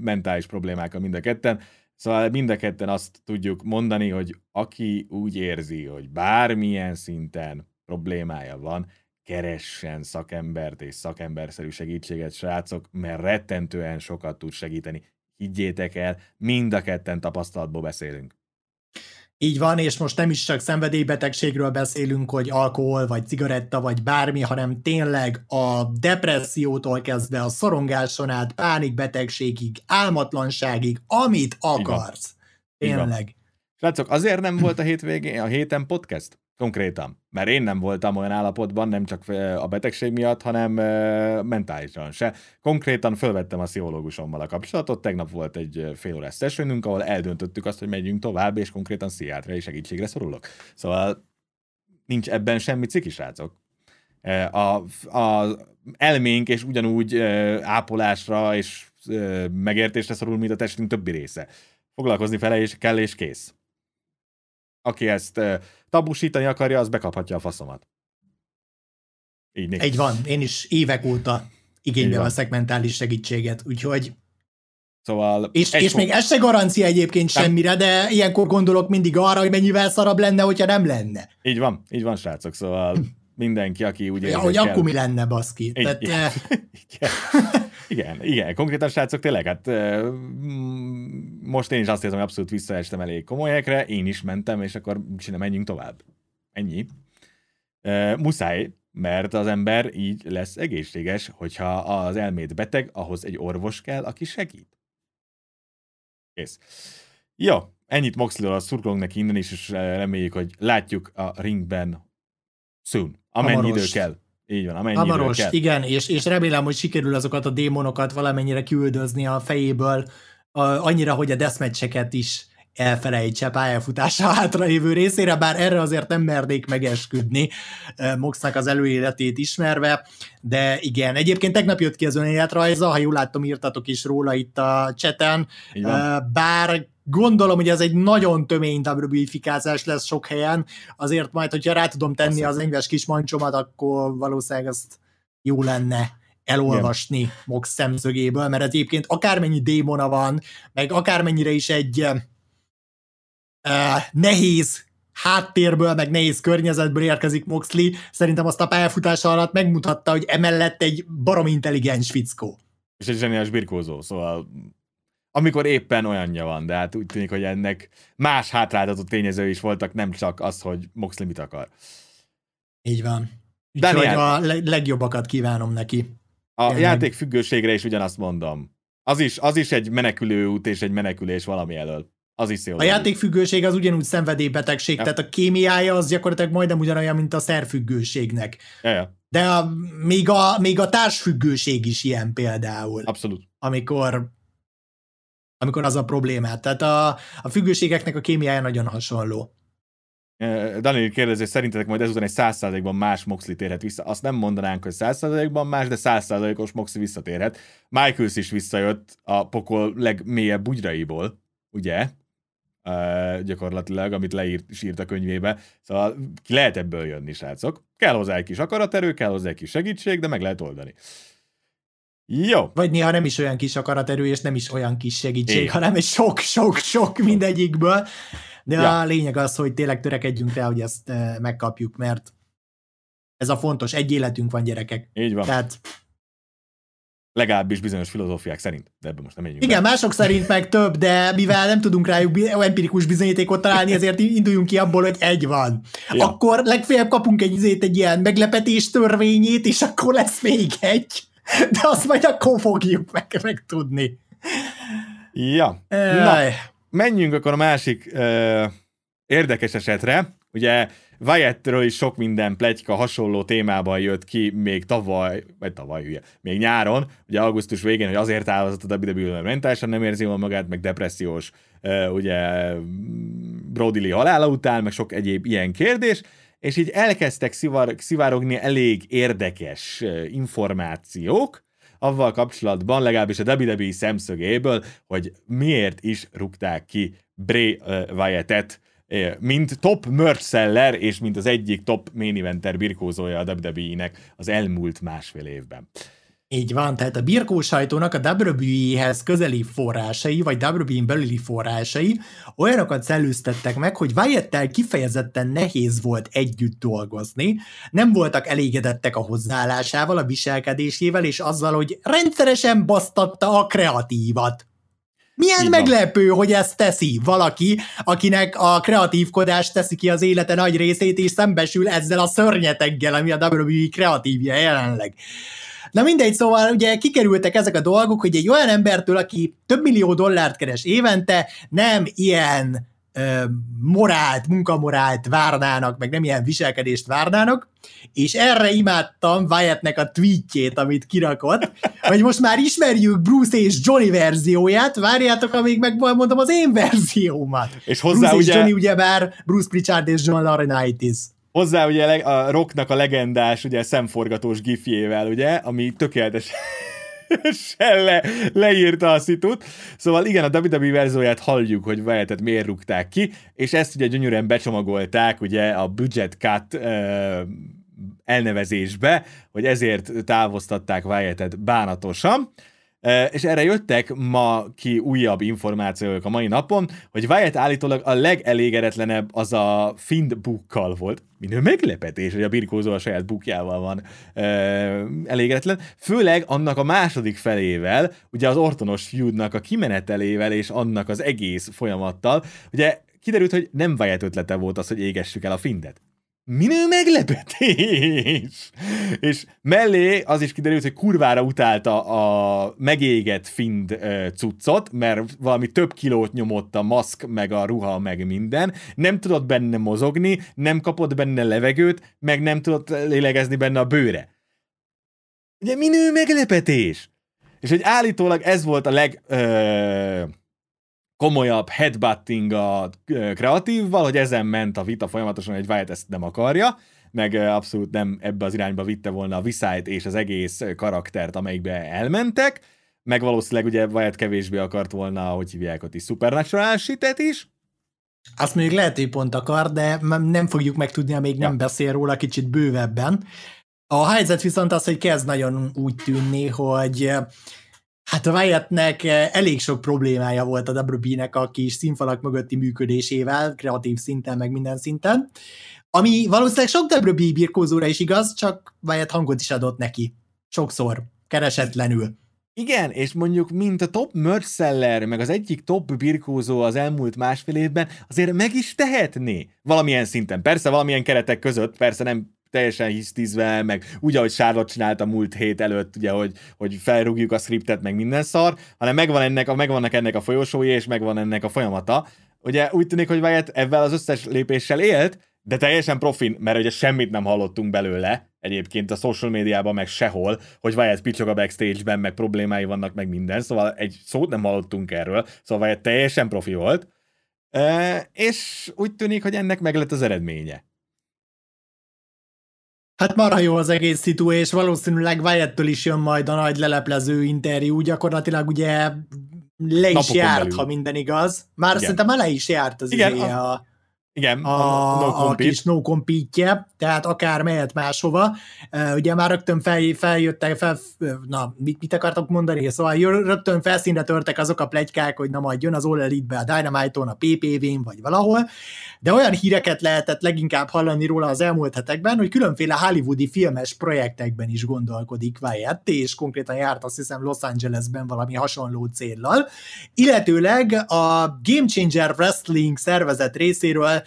[SPEAKER 3] mentális problémákkal mind a ketten. Szóval mind a ketten azt tudjuk mondani, hogy aki úgy érzi, hogy bármilyen szinten problémája van, keressen szakembert és szakemberszerű segítséget, srácok, mert rettentően sokat tud segíteni. Higgyétek el, mind a ketten tapasztalatból beszélünk.
[SPEAKER 4] Így van, és most nem is csak szenvedélybetegségről beszélünk, hogy alkohol, vagy cigaretta, vagy bármi, hanem tényleg a depressziótól kezdve a szorongáson át, pánikbetegségig, álmatlanságig, amit akarsz. Tényleg.
[SPEAKER 3] Srácok, azért nem volt a hétvégén, a héten podcast? Konkrétan. Mert én nem voltam olyan állapotban, nem csak a betegség miatt, hanem mentálisan se. Konkrétan fölvettem a pszichológusommal a kapcsolatot, tegnap volt egy fél órás sessionünk, ahol eldöntöttük azt, hogy megyünk tovább, és konkrétan pszichiátriai segítségre szorulok. Szóval nincs ebben semmi ciki, srácok. A, a elménk és ugyanúgy ápolásra és megértésre szorul, mint a testünk többi része. Foglalkozni vele, és kell, és kész aki ezt tabusítani akarja, az bekaphatja a faszomat.
[SPEAKER 4] Így nincs. Egy van, én is évek óta igénybe veszek mentális segítséget, úgyhogy
[SPEAKER 3] Szóval...
[SPEAKER 4] És, és még ez se garancia egyébként nem. semmire, de ilyenkor gondolok mindig arra, hogy mennyivel szarabb lenne, hogyha nem lenne.
[SPEAKER 3] Így van, így van, srácok, szóval mindenki, aki úgy
[SPEAKER 4] Ja, hogy
[SPEAKER 3] kell.
[SPEAKER 4] akkor mi lenne, baszki.
[SPEAKER 3] Így-
[SPEAKER 4] Tehát, eh,
[SPEAKER 3] igen. igen, igen, konkrétan srácok, tényleg, hát mm, most én is azt érzem, hogy abszolút visszaestem elég komoly helyekre, én is mentem, és akkor csinálom, menjünk tovább. Ennyi. Ö, Muszáj, mert az ember így lesz egészséges, hogyha az elmét beteg, ahhoz egy orvos kell, aki segít. Kész. Jó, ennyit Moxley-ról, a szurkolunk neki innen is, és reméljük, hogy látjuk a ringben soon. Amennyi
[SPEAKER 4] Hamarost.
[SPEAKER 3] idő kell. Így van, amennyi idő
[SPEAKER 4] Hamaros,
[SPEAKER 3] kell.
[SPEAKER 4] igen, és, és remélem, hogy sikerül azokat a démonokat valamennyire küldözni a fejéből, a, annyira, hogy a deathmatcheket is elfelejtse pályafutása hátralévő részére, bár erre azért nem mernék megesküdni Moxnak az előéletét ismerve, de igen, egyébként tegnap jött ki az önéletrajza, ha jól látom, írtatok is róla itt a cseten, bár gondolom, hogy ez egy nagyon tömény WWE-fikázás lesz sok helyen, azért majd, hogyha rá tudom tenni az enyves kis mancsomat, akkor valószínűleg azt jó lenne elolvasni Igen. Mox szemszögéből, mert egyébként akármennyi démona van, meg akármennyire is egy uh, nehéz háttérből, meg nehéz környezetből érkezik Moxley, szerintem azt a pályafutása alatt megmutatta, hogy emellett egy barom intelligens fickó.
[SPEAKER 3] És egy zseniális birkózó, szóval amikor éppen olyanja van, de hát úgy tűnik, hogy ennek más hátráltató tényező is voltak, nem csak az, hogy Moxley mit akar.
[SPEAKER 4] Így van. Úgyhogy a le- legjobbakat kívánom neki.
[SPEAKER 3] A
[SPEAKER 4] Tényleg.
[SPEAKER 3] játék függőségre is ugyanazt mondom. Az is, az is egy menekülő út és egy menekülés valami elől. Az is jó.
[SPEAKER 4] A játékfüggőség az ugyanúgy szenvedélybetegség,
[SPEAKER 3] ja.
[SPEAKER 4] tehát a kémiája az gyakorlatilag majdnem ugyanolyan, mint a szerfüggőségnek.
[SPEAKER 3] Ja, ja,
[SPEAKER 4] De a, még, a, még a társfüggőség is ilyen például,
[SPEAKER 3] abszolút.
[SPEAKER 4] amikor, amikor az a problémát. Tehát a, a függőségeknek a kémiája nagyon hasonló.
[SPEAKER 3] Daniel kérdezi, hogy szerintetek majd ezután egy 100%-ban más Moxley térhet vissza. Azt nem mondanánk, hogy 100%-ban más, de 100%-os Moxley visszatérhet. Michaels is visszajött a pokol legmélyebb bugyraiból, ugye? Uh, gyakorlatilag, amit leírt is írt a könyvébe. Szóval ki lehet ebből jönni, srácok. Kell hozzá egy kis akaraterő, kell hozzá egy kis segítség, de meg lehet oldani. Jó.
[SPEAKER 4] Vagy néha nem is olyan kis akaraterő, és nem is olyan kis segítség,
[SPEAKER 3] Igen.
[SPEAKER 4] hanem egy sok-sok-sok mindegyikből. De
[SPEAKER 3] Ja.
[SPEAKER 4] a lényeg az, hogy tényleg törekedjünk rá, hogy ezt eh, megkapjuk, mert ez a fontos. Egy életünk van, gyerekek.
[SPEAKER 3] Így van.
[SPEAKER 4] Tehát
[SPEAKER 3] Legalábbis bizonyos filozófiák szerint, de ebben most nem menjünk
[SPEAKER 4] igen,
[SPEAKER 3] be.
[SPEAKER 4] mások szerint meg több, de mivel nem tudunk rájuk empirikus bizonyítékot találni, ezért induljunk ki abból, hogy egy van.
[SPEAKER 3] Ja.
[SPEAKER 4] Akkor legfeljebb kapunk egy, egy ilyen meglepetés törvényét, és akkor lesz még egy. De azt majd akkor fogjuk meg, meg tudni.
[SPEAKER 3] Ja. Na, menjünk akkor a másik ö, érdekes esetre. Ugye Wyattről is sok minden pletyka hasonló témában jött ki még tavaly, vagy tavaly hülye, még nyáron, ugye augusztus végén, hogy azért távozott a WWE, mert mentálisan nem érzi jól magát, meg depressziós, ö, ugye Brody Lee halála után, meg sok egyéb ilyen kérdés, és így elkezdtek szivar, szivárogni elég érdekes információk, avval kapcsolatban, legalábbis a WWE szemszögéből, hogy miért is rúgták ki Bray Wyatt-et, mint top merch seller, és mint az egyik top main eventer birkózója a WWE-nek az elmúlt másfél évben.
[SPEAKER 4] Így van, tehát a birkó sajtónak a WWE-hez közeli forrásai, vagy WWE-n belüli forrásai olyanokat szellőztettek meg, hogy Wyatt-tel kifejezetten nehéz volt együtt dolgozni, nem voltak elégedettek a hozzáállásával, a viselkedésével, és azzal, hogy rendszeresen basztatta a kreatívat. Milyen
[SPEAKER 3] Így
[SPEAKER 4] meglepő, hogy ezt teszi valaki, akinek a kreatívkodás teszi ki az élete nagy részét, és szembesül ezzel a szörnyeteggel, ami a WWE kreatívja jelenleg. Na mindegy, szóval ugye kikerültek ezek a dolgok, hogy egy olyan embertől, aki több millió dollárt keres évente, nem ilyen ö, morált, munkamorált várnának, meg nem ilyen viselkedést várnának, és erre imádtam Wyattnek a tweetjét, amit kirakott, hogy most már ismerjük Bruce és Johnny verzióját, várjátok, amíg megmondom az én verziómat.
[SPEAKER 3] És hozzá
[SPEAKER 4] Bruce
[SPEAKER 3] ugye,
[SPEAKER 4] és Johnny ugyebár Bruce Pritchard és John Laurinaitis.
[SPEAKER 3] Hozzá ugye a Rocknak a legendás ugye szemforgatós gifjével, ugye, ami tökéletes le, leírta a szitut. Szóval igen, a WWE verzióját halljuk, hogy Wyatt-et miért rúgták ki, és ezt ugye gyönyörűen becsomagolták ugye a budget cut uh, elnevezésbe, hogy ezért távoztatták Wyatt-et bánatosan. És erre jöttek ma ki újabb információk a mai napon, hogy Wyatt állítólag a legelégedetlenebb az a Find bookkal volt. Minő meglepetés, hogy a birkózó a saját bukjával van ö, elégedetlen. Főleg annak a második felével, ugye az ortonos feudnak a kimenetelével és annak az egész folyamattal. Ugye kiderült, hogy nem Wyatt ötlete volt az, hogy égessük el a Findet minő meglepetés! És mellé az is kiderült, hogy kurvára utálta a megégett find cuccot, mert valami több kilót nyomott a maszk, meg a ruha, meg minden. Nem tudott benne mozogni, nem kapott benne levegőt, meg nem tudott lélegezni benne a bőre. Ugye minő meglepetés! És hogy állítólag ez volt a leg... Ö, komolyabb headbutting a kreatívval, hogy ezen ment a vita folyamatosan, hogy Wyatt ezt nem akarja, meg abszolút nem ebbe az irányba vitte volna a viszályt és az egész karaktert, amelyikbe elmentek, meg valószínűleg ugye Wyatt kevésbé akart volna, hogy hívják ott is supernatural shitet is,
[SPEAKER 4] azt még lehet, hogy pont akar, de nem fogjuk megtudni, amíg ja. nem beszél róla kicsit bővebben. A helyzet viszont az, hogy kezd nagyon úgy tűnni, hogy Hát a Wyattnek eh, elég sok problémája volt a WB-nek a kis színfalak mögötti működésével, kreatív szinten, meg minden szinten, ami valószínűleg sok WB birkózóra is igaz, csak Wyatt hangot is adott neki. Sokszor, keresetlenül.
[SPEAKER 3] Igen, és mondjuk, mint a top merch seller, meg az egyik top birkózó az elmúlt másfél évben, azért meg is tehetné valamilyen szinten. Persze valamilyen keretek között, persze nem teljesen hisztizve, meg úgy, ahogy Charlotte csinálta múlt hét előtt, ugye, hogy, hogy felrúgjuk a scriptet, meg minden szar, hanem megvan ennek, megvannak ennek a folyosói, és megvan ennek a folyamata. Ugye úgy tűnik, hogy Wyatt ebben az összes lépéssel élt, de teljesen profin, mert ugye semmit nem hallottunk belőle, egyébként a social médiában meg sehol, hogy Wyatt picsog a backstage-ben, meg problémái vannak, meg minden, szóval egy szót nem hallottunk erről, szóval Wyatt teljesen profi volt, e, és úgy tűnik, hogy ennek meg lett az eredménye.
[SPEAKER 4] Hát marha jó az egész szitu, és valószínűleg Wyattől is jön majd a nagy leleplező interjú, gyakorlatilag ugye le is Napokon járt, belül. ha minden igaz. Már Igen. szerintem le is járt az Igen, a, a
[SPEAKER 3] igen,
[SPEAKER 4] a, a, no a kis no compete tehát akár mehet máshova. Ugye már rögtön fel, feljöttek, fel, na, mit, mit akartok mondani? Szóval rögtön felszínre törtek azok a plegykák, hogy na majd jön az All Elite-be a Dynamite-on, a PPV-n, vagy valahol, de olyan híreket lehetett leginkább hallani róla az elmúlt hetekben, hogy különféle hollywoodi filmes projektekben is gondolkodik Wyatt, és konkrétan járt azt hiszem Los Angelesben valami hasonló céllal, illetőleg a Game Changer Wrestling szervezet részéről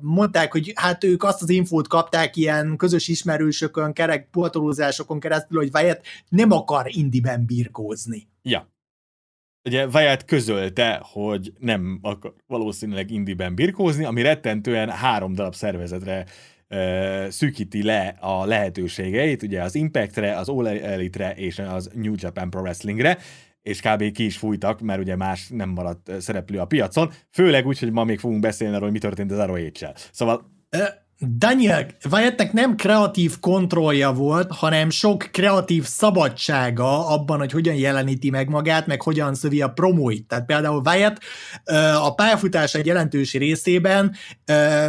[SPEAKER 4] mondták, hogy hát ők azt az infót kapták ilyen közös ismerősökön, kerek portolózásokon keresztül, hogy Wyatt nem akar indiben birkózni.
[SPEAKER 3] Ja. Ugye Wyatt közölte, hogy nem akar valószínűleg indiben birkózni, ami rettentően három darab szervezetre uh, szűkíti le a lehetőségeit, ugye az Impactre, az All Elite-re és az New Japan Pro Wrestlingre, és kb. ki is fújtak, mert ugye más nem maradt szereplő a piacon, főleg úgy, hogy ma még fogunk beszélni arról, hogy mi történt az ROH-sel. Szóval
[SPEAKER 4] Daniel, Wyattnek nem kreatív kontrollja volt, hanem sok kreatív szabadsága abban, hogy hogyan jeleníti meg magát, meg hogyan szövi a promóit. Tehát például Wyatt a pályafutás egy jelentős részében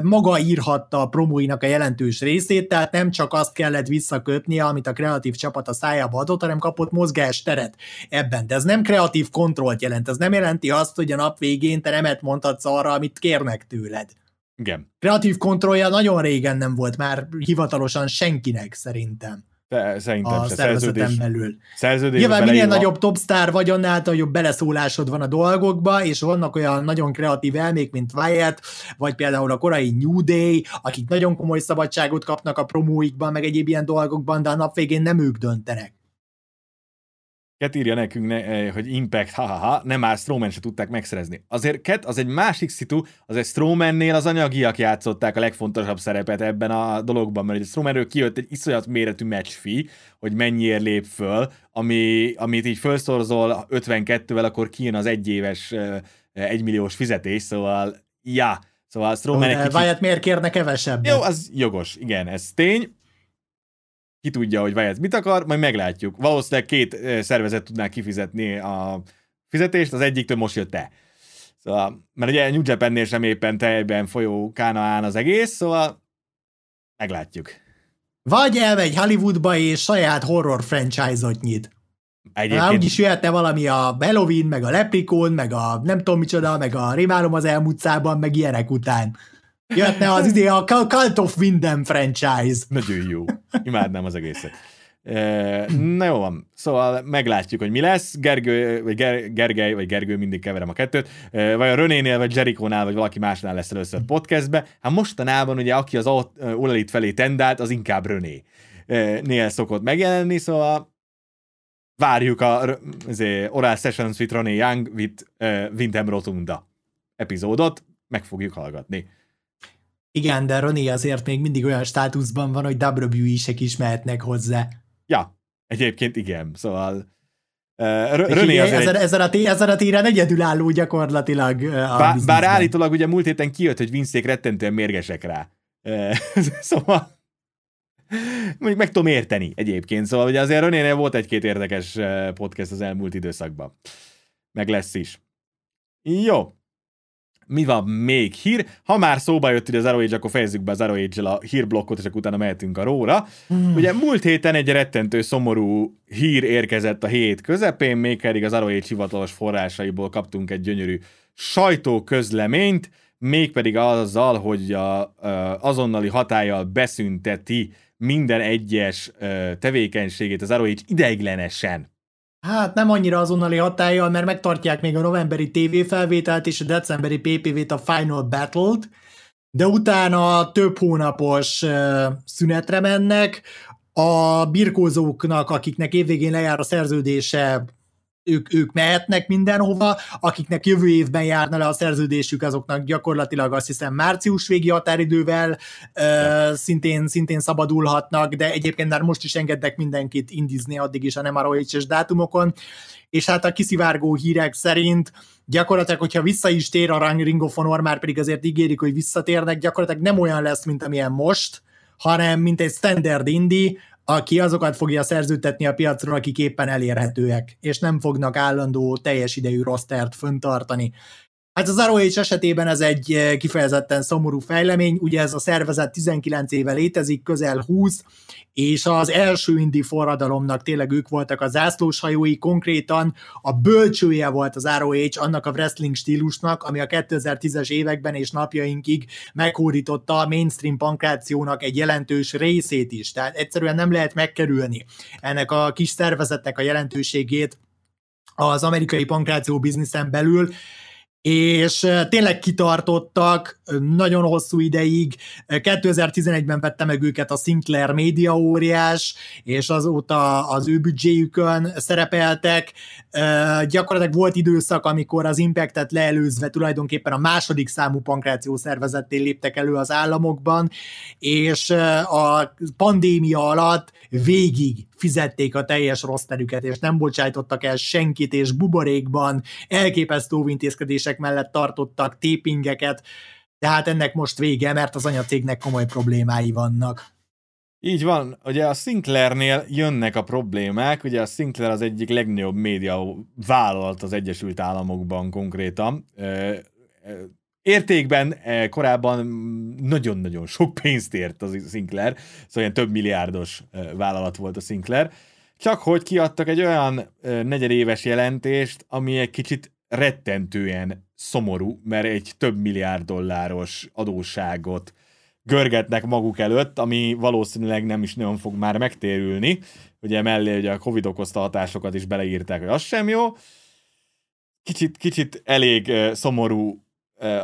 [SPEAKER 4] maga írhatta a promóinak a jelentős részét, tehát nem csak azt kellett visszaköpnie, amit a kreatív csapat a szájába adott, hanem kapott mozgásteret ebben. De ez nem kreatív kontrollt jelent, ez nem jelenti azt, hogy a nap végén te nemet mondhatsz arra, amit kérnek tőled.
[SPEAKER 3] Igen.
[SPEAKER 4] Kreatív kontrollja nagyon régen nem volt már hivatalosan senkinek szerintem.
[SPEAKER 3] De, szerintem
[SPEAKER 4] a se. szervezeten belül.
[SPEAKER 3] Szerződés
[SPEAKER 4] Nyilván minél nagyobb topstar vagy, annál jobb beleszólásod van a dolgokba, és vannak olyan nagyon kreatív elmék, mint Wyatt, vagy például a korai New Day, akik nagyon komoly szabadságot kapnak a promóikban, meg egyéb ilyen dolgokban, de a nap végén nem ők döntenek.
[SPEAKER 3] Ket írja nekünk, ne, eh, hogy Impact, ha-ha-ha, nem már Strowman se tudták megszerezni. Azért Ket az egy másik szitu, az egy Strowmannél az anyagiak játszották a legfontosabb szerepet ebben a dologban, mert egy Strowmanről kijött egy iszonyat méretű match fee, hogy mennyiért lép föl, ami, amit így felszorzol 52-vel, akkor kijön az egyéves eh, egymilliós fizetés, szóval ja, Szóval Strowman
[SPEAKER 4] egy kicsit... Wyatt miért kérne kevesebb?
[SPEAKER 3] Jó, az jogos, igen, ez tény ki tudja, hogy Wyatt mit akar, majd meglátjuk. Valószínűleg két szervezet tudná kifizetni a fizetést, az egyiktől most jött te. Szóval, mert ugye New Japannél sem éppen teljben folyó kánaán az egész, szóval meglátjuk.
[SPEAKER 4] Vagy elmegy Hollywoodba és saját horror franchise-ot nyit. Egyébként... Már úgyis jöhetne valami a Halloween, meg a Leprechaun, meg a nem tudom micsoda, meg a Rémálom az elmúcában, meg ilyenek után. Jöhetne az idő a Cult of Windham franchise.
[SPEAKER 3] Nagyon jó. Imádnám az egészet. Na jó van, szóval meglátjuk, hogy mi lesz. Gergő, vagy Ger- Gergely, vagy Gergő, mindig keverem a kettőt, vagy a Renénél, vagy Jerikónál, vagy valaki másnál lesz először podcastbe. Hát mostanában ugye, aki az Olelit felé tendált, az inkább René nél szokott megjelenni, szóval várjuk a Oral Sessions with René Young with uh, Rotunda epizódot, meg fogjuk hallgatni.
[SPEAKER 4] Igen, de René azért még mindig olyan státuszban van, hogy WWE-sek is mehetnek hozzá.
[SPEAKER 3] Ja, egyébként igen, szóval
[SPEAKER 4] uh, azért ezen, a té- ezen a téren egyedülálló gyakorlatilag
[SPEAKER 3] a bár, bár állítólag ugye múlt héten kijött, hogy Vince rettentően mérgesek rá. Uh, szóval mondjuk meg tudom érteni egyébként, szóval ugye azért Renénél volt egy-két érdekes podcast az elmúlt időszakban. Meg lesz is. Jó, mi van még hír? Ha már szóba jött hogy az Zero Age, akkor fejezzük be az Zero Age-el a hírblokkot, és akkor utána mehetünk a róra. Mm. Ugye múlt héten egy rettentő szomorú hír érkezett a hét közepén, még pedig az Zero Age hivatalos forrásaiból kaptunk egy gyönyörű sajtóközleményt, mégpedig azzal, hogy a, a azonnali hatállyal beszünteti minden egyes tevékenységét az Arrow ideiglenesen
[SPEAKER 4] Hát nem annyira azonnali hatállyal, mert megtartják még a novemberi tévéfelvételt és a decemberi PPV-t, a Final Battle-t, de utána több hónapos szünetre mennek, a birkózóknak, akiknek évvégén lejár a szerződése, ők, ők mehetnek mindenhova, akiknek jövő évben járna le a szerződésük, azoknak gyakorlatilag azt hiszem március végi határidővel uh, szintén, szintén szabadulhatnak, de egyébként már most is engednek mindenkit indizni addig is a nem ROH-es dátumokon, és hát a kiszivárgó hírek szerint gyakorlatilag, hogyha vissza is tér a Ring of Honor, már pedig azért ígérik, hogy visszatérnek, gyakorlatilag nem olyan lesz, mint amilyen most, hanem mint egy standard indie, aki azokat fogja szerződtetni a piacról, akik éppen elérhetőek, és nem fognak állandó teljes idejű rostert föntartani. Hát az ROH esetében ez egy eh, kifejezetten szomorú fejlemény, ugye ez a szervezet 19 éve létezik, közel 20, és az első indi forradalomnak tényleg ők voltak a zászlóshajói, konkrétan a bölcsője volt az ROH annak a wrestling stílusnak, ami a 2010-es években és napjainkig meghódította a mainstream pankrációnak egy jelentős részét is. Tehát egyszerűen nem lehet megkerülni ennek a kis szervezetnek a jelentőségét az amerikai pankráció bizniszen belül, és tényleg kitartottak nagyon hosszú ideig. 2011-ben vette meg őket a Sinclair média óriás, és azóta az ő büdzséjükön szerepeltek. Gyakorlatilag volt időszak, amikor az Impactet leelőzve tulajdonképpen a második számú pankráció szervezetté léptek elő az államokban, és a pandémia alatt végig fizették a teljes rosterüket, és nem bocsájtottak el senkit, és buborékban elképesztő intézkedések mellett tartottak tépingeket, tehát ennek most vége, mert az anyacégnek komoly problémái vannak.
[SPEAKER 3] Így van, ugye a Sinclairnél jönnek a problémák, ugye a Sinclair az egyik legnagyobb média vállalat az Egyesült Államokban konkrétan, Értékben korábban nagyon-nagyon sok pénzt ért az Sinclair, szóval ilyen több milliárdos vállalat volt a Sinclair, csak hogy kiadtak egy olyan negyedéves jelentést, ami egy kicsit rettentően szomorú, mert egy több milliárd dolláros adósságot görgetnek maguk előtt, ami valószínűleg nem is nagyon fog már megtérülni. Ugye mellé ugye a Covid okozta hatásokat is beleírták, hogy az sem jó. Kicsit, kicsit elég szomorú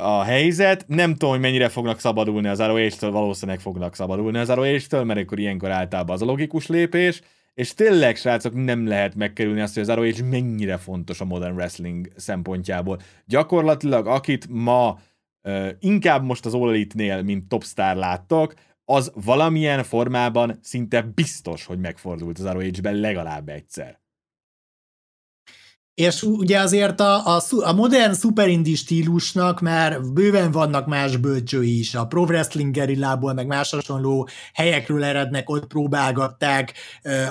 [SPEAKER 3] a helyzet. Nem tudom, hogy mennyire fognak szabadulni az ROH-től, valószínűleg fognak szabadulni az ROH-től, mert akkor ilyenkor általában az a logikus lépés. És tényleg, srácok, nem lehet megkerülni azt, hogy az ROH mennyire fontos a modern wrestling szempontjából. Gyakorlatilag, akit ma inkább most az All Elite-nél, mint topstar láttok, az valamilyen formában szinte biztos, hogy megfordult az ROH-ben legalább egyszer.
[SPEAKER 4] És ugye azért a, a, a modern superindi stílusnak már bőven vannak más bölcsői is. A pro wrestling gerillából, meg más hasonló helyekről erednek, ott próbálgatták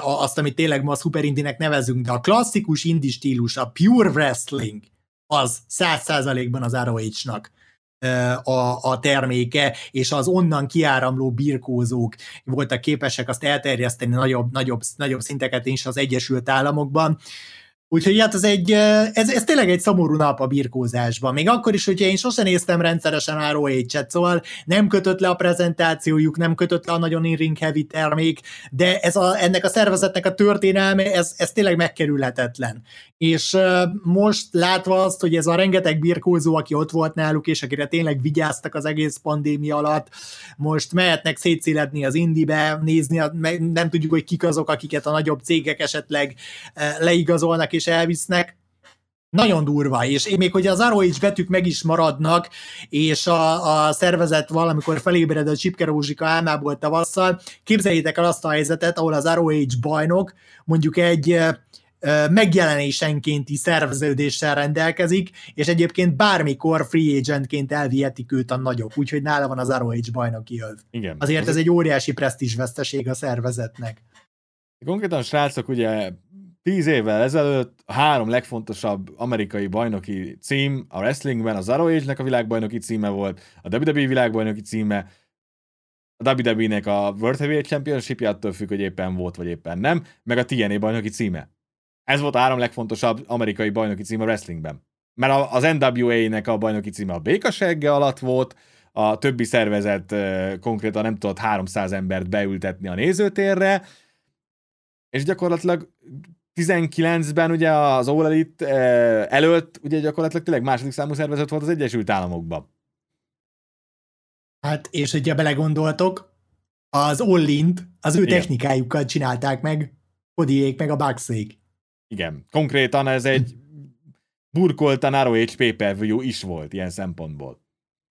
[SPEAKER 4] azt, amit tényleg ma a superindinek nevezünk, de a klasszikus indi stílus, a pure wrestling, az száz százalékban az ROH-nak a, a terméke, és az onnan kiáramló birkózók voltak képesek azt elterjeszteni nagyobb, nagyobb, nagyobb szinteket is az Egyesült Államokban. Úgyhogy hát ez, egy, ez, ez tényleg egy szomorú nap a birkózásban. Még akkor is, hogyha én sosem néztem rendszeresen ROH-et, szóval nem kötött le a prezentációjuk, nem kötött le a nagyon in heavy termék, de ez a, ennek a szervezetnek a történelme, ez, ez tényleg megkerülhetetlen. És most látva azt, hogy ez a rengeteg birkózó, aki ott volt náluk, és akire tényleg vigyáztak az egész pandémia alatt, most mehetnek szétszéledni az indibe, nézni, a, nem tudjuk, hogy kik azok, akiket a nagyobb cégek esetleg leigazolnak, és elvisznek, nagyon durva, és én még hogy az ROH betűk meg is maradnak, és a, a szervezet valamikor felébred a Csipke Rózsika álmából tavasszal, képzeljétek el azt a helyzetet, ahol az ROH bajnok mondjuk egy megjelenésenkénti szerveződéssel rendelkezik, és egyébként bármikor free agentként elvihetik őt a nagyok, úgyhogy nála van az ROH bajnoki öv. Igen. Azért ez egy óriási veszteség a szervezetnek.
[SPEAKER 3] Konkrétan srácok ugye Tíz évvel ezelőtt a három legfontosabb amerikai bajnoki cím a wrestlingben az ROH-nek a világbajnoki címe volt, a WWE világbajnoki címe, a WWE-nek a World Heavyweight championship attól függ, hogy éppen volt vagy éppen nem, meg a TNA bajnoki címe. Ez volt a három legfontosabb amerikai bajnoki cím a wrestlingben. Mert az NWA-nek a bajnoki címe a békasegge alatt volt, a többi szervezet konkrétan nem tudott 300 embert beültetni a nézőtérre, és gyakorlatilag 19-ben ugye az All Elite eh, előtt ugye gyakorlatilag tényleg második számú szervezet volt az Egyesült Államokban.
[SPEAKER 4] Hát, és hogyha belegondoltok, az all az ő Igen. technikájukkal csinálták meg, Kodiék meg a Buxék.
[SPEAKER 3] Igen, konkrétan ez egy burkoltan ROH pay is volt ilyen szempontból.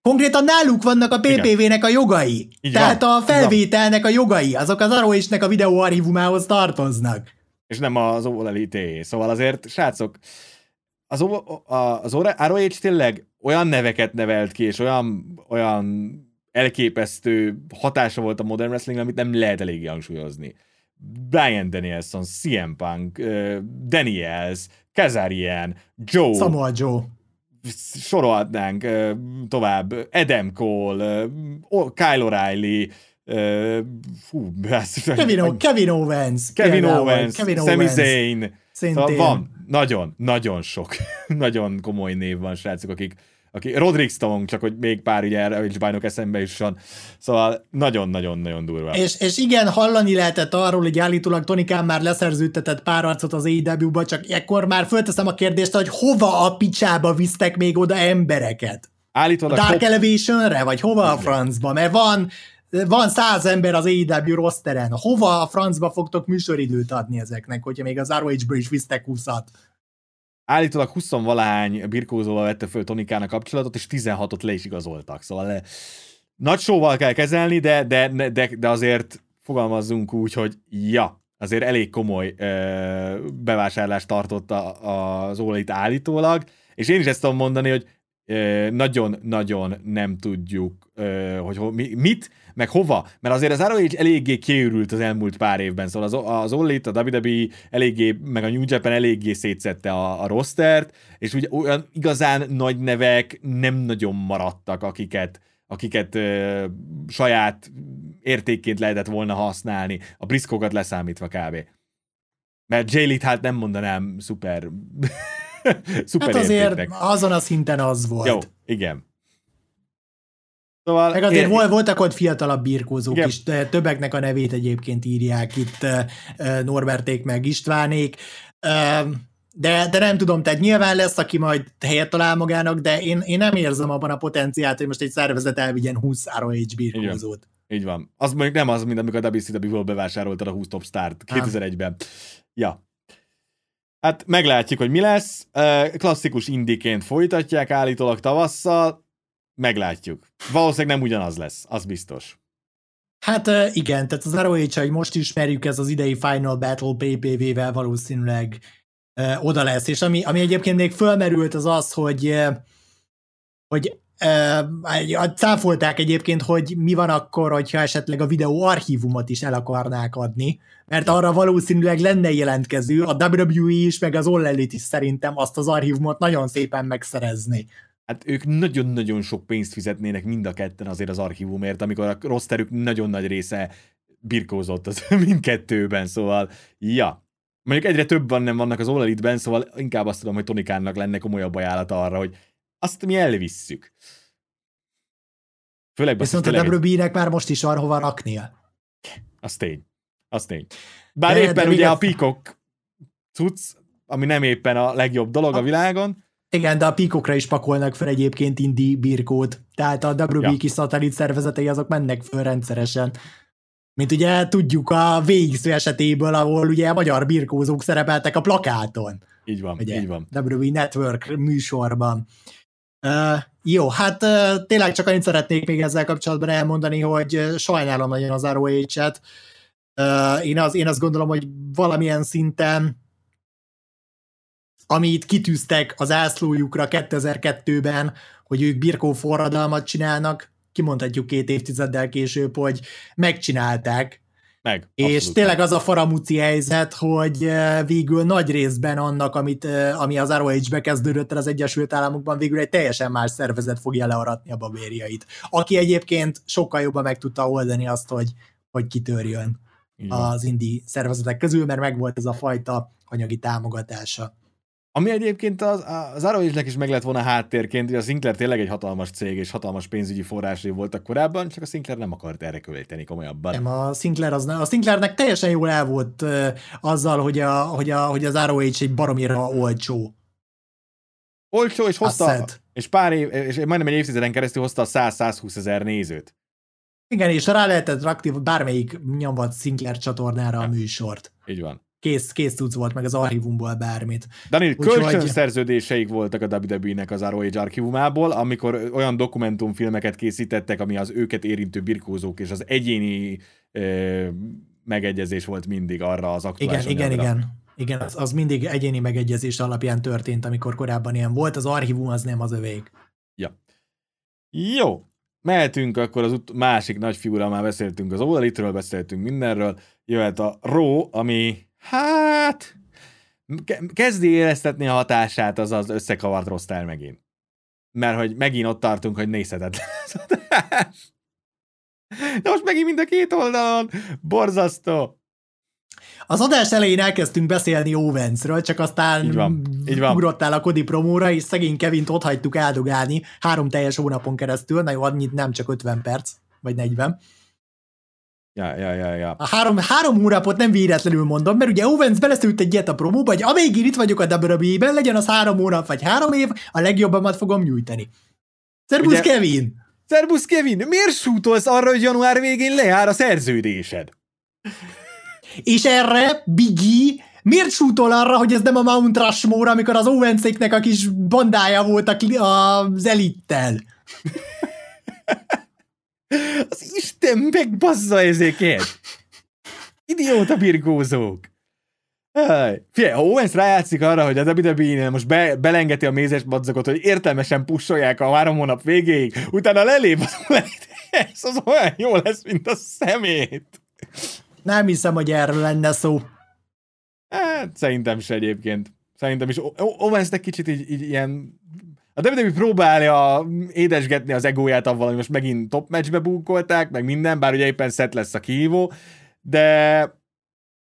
[SPEAKER 4] Konkrétan náluk vannak a PPV-nek a jogai. Így Tehát van. a felvételnek a jogai, azok az ROH-nek a videóarchívumához tartoznak
[SPEAKER 3] és nem az All Elite. Szóval azért, srácok, az, az ROH tényleg olyan neveket nevelt ki, és olyan, olyan elképesztő hatása volt a Modern Wrestling, amit nem lehet eléggé hangsúlyozni. Brian Danielson, CM Punk, Daniels, Kazarian, Joe,
[SPEAKER 4] Samoa Joe,
[SPEAKER 3] sorolhatnánk tovább, Adam Cole, Kyle O'Reilly, Fú,
[SPEAKER 4] Kevin, o- Kevin Owens.
[SPEAKER 3] Kevin Owens, Kevin Sami Owens. Zayn. Szóval van, nagyon, nagyon sok, nagyon komoly név van, srácok, akik, aki Roderick Stone, csak hogy még pár ugye erre bajnok eszembe is van. Szóval nagyon-nagyon-nagyon durva.
[SPEAKER 4] És, és igen, hallani lehetett arról, hogy állítólag Tony Khan már leszerződtetett pár arcot az AEW-ba, csak ekkor már fölteszem a kérdést, hogy hova a picsába visztek még oda embereket? Állítólag... A Dark. Elevation-re, vagy hova a francba? Mert van van száz ember az AEW rosteren. Hova a francba fogtok műsoridőt adni ezeknek, hogyha még az ROH-ből is visztek 20-at?
[SPEAKER 3] Állítólag 20 valahány birkózóval vette föl Tonikának kapcsolatot, és 16-ot le is igazoltak. Szóval le, nagy sóval kell kezelni, de, de, de, de azért fogalmazzunk úgy, hogy ja, azért elég komoly ö, bevásárlást tartott az All állítólag, és én is ezt tudom mondani, hogy nagyon-nagyon nem tudjuk, hogy mit, meg hova, mert azért az ROH eléggé kiürült az elmúlt pár évben, szóval az, az Ollit, a WWE eléggé, meg a New Japan eléggé szétszette a, a rostert, és ugye olyan igazán nagy nevek nem nagyon maradtak, akiket akiket ö, saját értékként lehetett volna használni, a briszkokat leszámítva kb. Mert Jay hát nem mondanám szuper
[SPEAKER 4] szuper hát azért értéknek. azon a szinten az volt.
[SPEAKER 3] Jó, igen.
[SPEAKER 4] Szóval Meg azért ér... voltak ott fiatalabb birkózók Igen. is, többeknek a nevét egyébként írják itt Norberték meg Istvánék, de, de nem tudom, tehát nyilván lesz, aki majd helyet talál magának, de én, én nem érzem abban a potenciált, hogy most egy szervezet elvigyen 20 ROH birkózót.
[SPEAKER 3] Így van. Az mondjuk nem az, mint amikor a WCW-ból bevásároltad a 20 top start 2001-ben. Ja. Hát meglátjuk, hogy mi lesz. Klasszikus indiként folytatják állítólag tavasszal meglátjuk. Valószínűleg nem ugyanaz lesz, az biztos.
[SPEAKER 4] Hát igen, tehát az ROH, hogy most ismerjük, ez az idei Final Battle PPV-vel valószínűleg uh, oda lesz, és ami, ami egyébként még fölmerült az az, hogy hogy uh, cáfolták egyébként, hogy mi van akkor, hogyha esetleg a videó archívumot is el akarnák adni, mert arra valószínűleg lenne jelentkező, a WWE is, meg az All Elite is szerintem azt az archívumot nagyon szépen megszerezni
[SPEAKER 3] Hát ők nagyon-nagyon sok pénzt fizetnének mind a ketten azért az archívumért, amikor a rosterük nagyon nagy része birkózott az mindkettőben, szóval ja. Mondjuk egyre többen nem vannak az All Elite-ben, szóval inkább azt tudom, hogy Tonikánnak lenne komolyabb ajánlata arra, hogy azt mi elvisszük.
[SPEAKER 4] Főleg Viszont a WB-nek már most is van hova raknia.
[SPEAKER 3] Az tény. Az tény. Bár de, éppen de ugye a Peacock cucc, ami nem éppen a legjobb dolog a, a világon.
[SPEAKER 4] Igen, de a Peacockra is pakolnak fel egyébként indi birkót. Tehát a WB ja. szatellit szervezetei azok mennek föl rendszeresen. Mint ugye tudjuk a VX esetéből, ahol ugye a magyar birkózók szerepeltek a plakáton.
[SPEAKER 3] Így van, ugye, így van.
[SPEAKER 4] WB Network műsorban. Uh, jó, hát uh, tényleg csak annyit szeretnék még ezzel kapcsolatban elmondani, hogy sajnálom nagyon az ROH-et. Uh, én, az, én azt gondolom, hogy valamilyen szinten amit kitűztek az ászlójukra 2002-ben, hogy ők birkó forradalmat csinálnak, kimondhatjuk két évtizeddel később, hogy megcsinálták,
[SPEAKER 3] meg.
[SPEAKER 4] És abszolút. tényleg az a faramúci helyzet, hogy eh, végül nagy részben annak, amit, eh, ami az ROH-be kezdődött el az Egyesült Államokban, végül egy teljesen más szervezet fogja learatni a babériait. Aki egyébként sokkal jobban meg tudta oldani azt, hogy, hogy kitörjön Igen. az indi szervezetek közül, mert megvolt ez a fajta anyagi támogatása.
[SPEAKER 3] Ami egyébként az, az Arrowage-nek is meg lett volna háttérként, hogy a Sinclair tényleg egy hatalmas cég és hatalmas pénzügyi forrásai voltak korábban, csak a Sinclair nem akart erre költeni komolyabban.
[SPEAKER 4] Nem, a Sinclair, az, a Sinclairnek teljesen jól el volt uh, azzal, hogy, a, hogy, a, hogy az ROH egy baromira olcsó.
[SPEAKER 3] Olcsó, és hozta, Asset. és pár év, és majdnem egy évtizeden keresztül hozta a 100-120 ezer nézőt.
[SPEAKER 4] Igen, és rá lehetett rakni bármelyik nyomvat Sinclair csatornára ja. a műsort.
[SPEAKER 3] Így van
[SPEAKER 4] kész, kész tudsz volt, meg az archívumból bármit.
[SPEAKER 3] Daniel, kölcsön szerződéseik voltak a WWE-nek az ROH archívumából, amikor olyan dokumentumfilmeket készítettek, ami az őket érintő birkózók és az egyéni ö, megegyezés volt mindig arra az aktuális
[SPEAKER 4] Igen, igen, igen. Igen, az, az mindig egyéni megegyezés alapján történt, amikor korábban ilyen volt, az archívum az nem az övék.
[SPEAKER 3] Ja. Jó, mehetünk akkor az ut- másik nagy figura, már beszéltünk az All beszéltünk mindenről, jöhet a Raw, ami Hát, kezdi éreztetni a hatását az az összekavart roster megint. Mert hogy megint ott tartunk, hogy nézhetetlen az adás. De most megint mind a két oldalon. Borzasztó.
[SPEAKER 4] Az adás elején elkezdtünk beszélni Owensről, csak aztán így van, így van. ugrottál a Kodi promóra, és szegény Kevint ott hagytuk eldogálni három teljes hónapon keresztül, na jó, annyit nem csak 50 perc, vagy 40.
[SPEAKER 3] Ja, ja, ja, ja.
[SPEAKER 4] A három, három hónapot nem véletlenül mondom, mert ugye Owens beleszült egy ilyet a promóba, hogy amíg itt vagyok a WWE-ben, legyen az három hónap vagy három év, a legjobbamat fogom nyújtani. Szerbusz ugye, Kevin!
[SPEAKER 3] Szerbusz Kevin, miért sútolsz arra, hogy január végén lejár a szerződésed?
[SPEAKER 4] És erre Biggie miért sútol arra, hogy ez nem a Mount Rushmore, amikor az Owenséknek a kis bandája volt az elittel?
[SPEAKER 3] Az Isten megbazza ezeket! Idióta birkózók! Figyelj, ha Owens rájátszik arra, hogy a WWE-nél most be, belengeti a mézes madzagot, hogy értelmesen pusolják a három hónap végéig, utána lelép az ez az olyan jó lesz, mint a szemét.
[SPEAKER 4] Nem hiszem, hogy erről lenne szó.
[SPEAKER 3] Hát, szerintem is egyébként. Szerintem is. Owensnek kicsit így, így ilyen a WWE próbálja édesgetni az egóját avval, hogy most megint top matchbe búkolták, meg minden, bár ugye éppen szett lesz a kihívó, de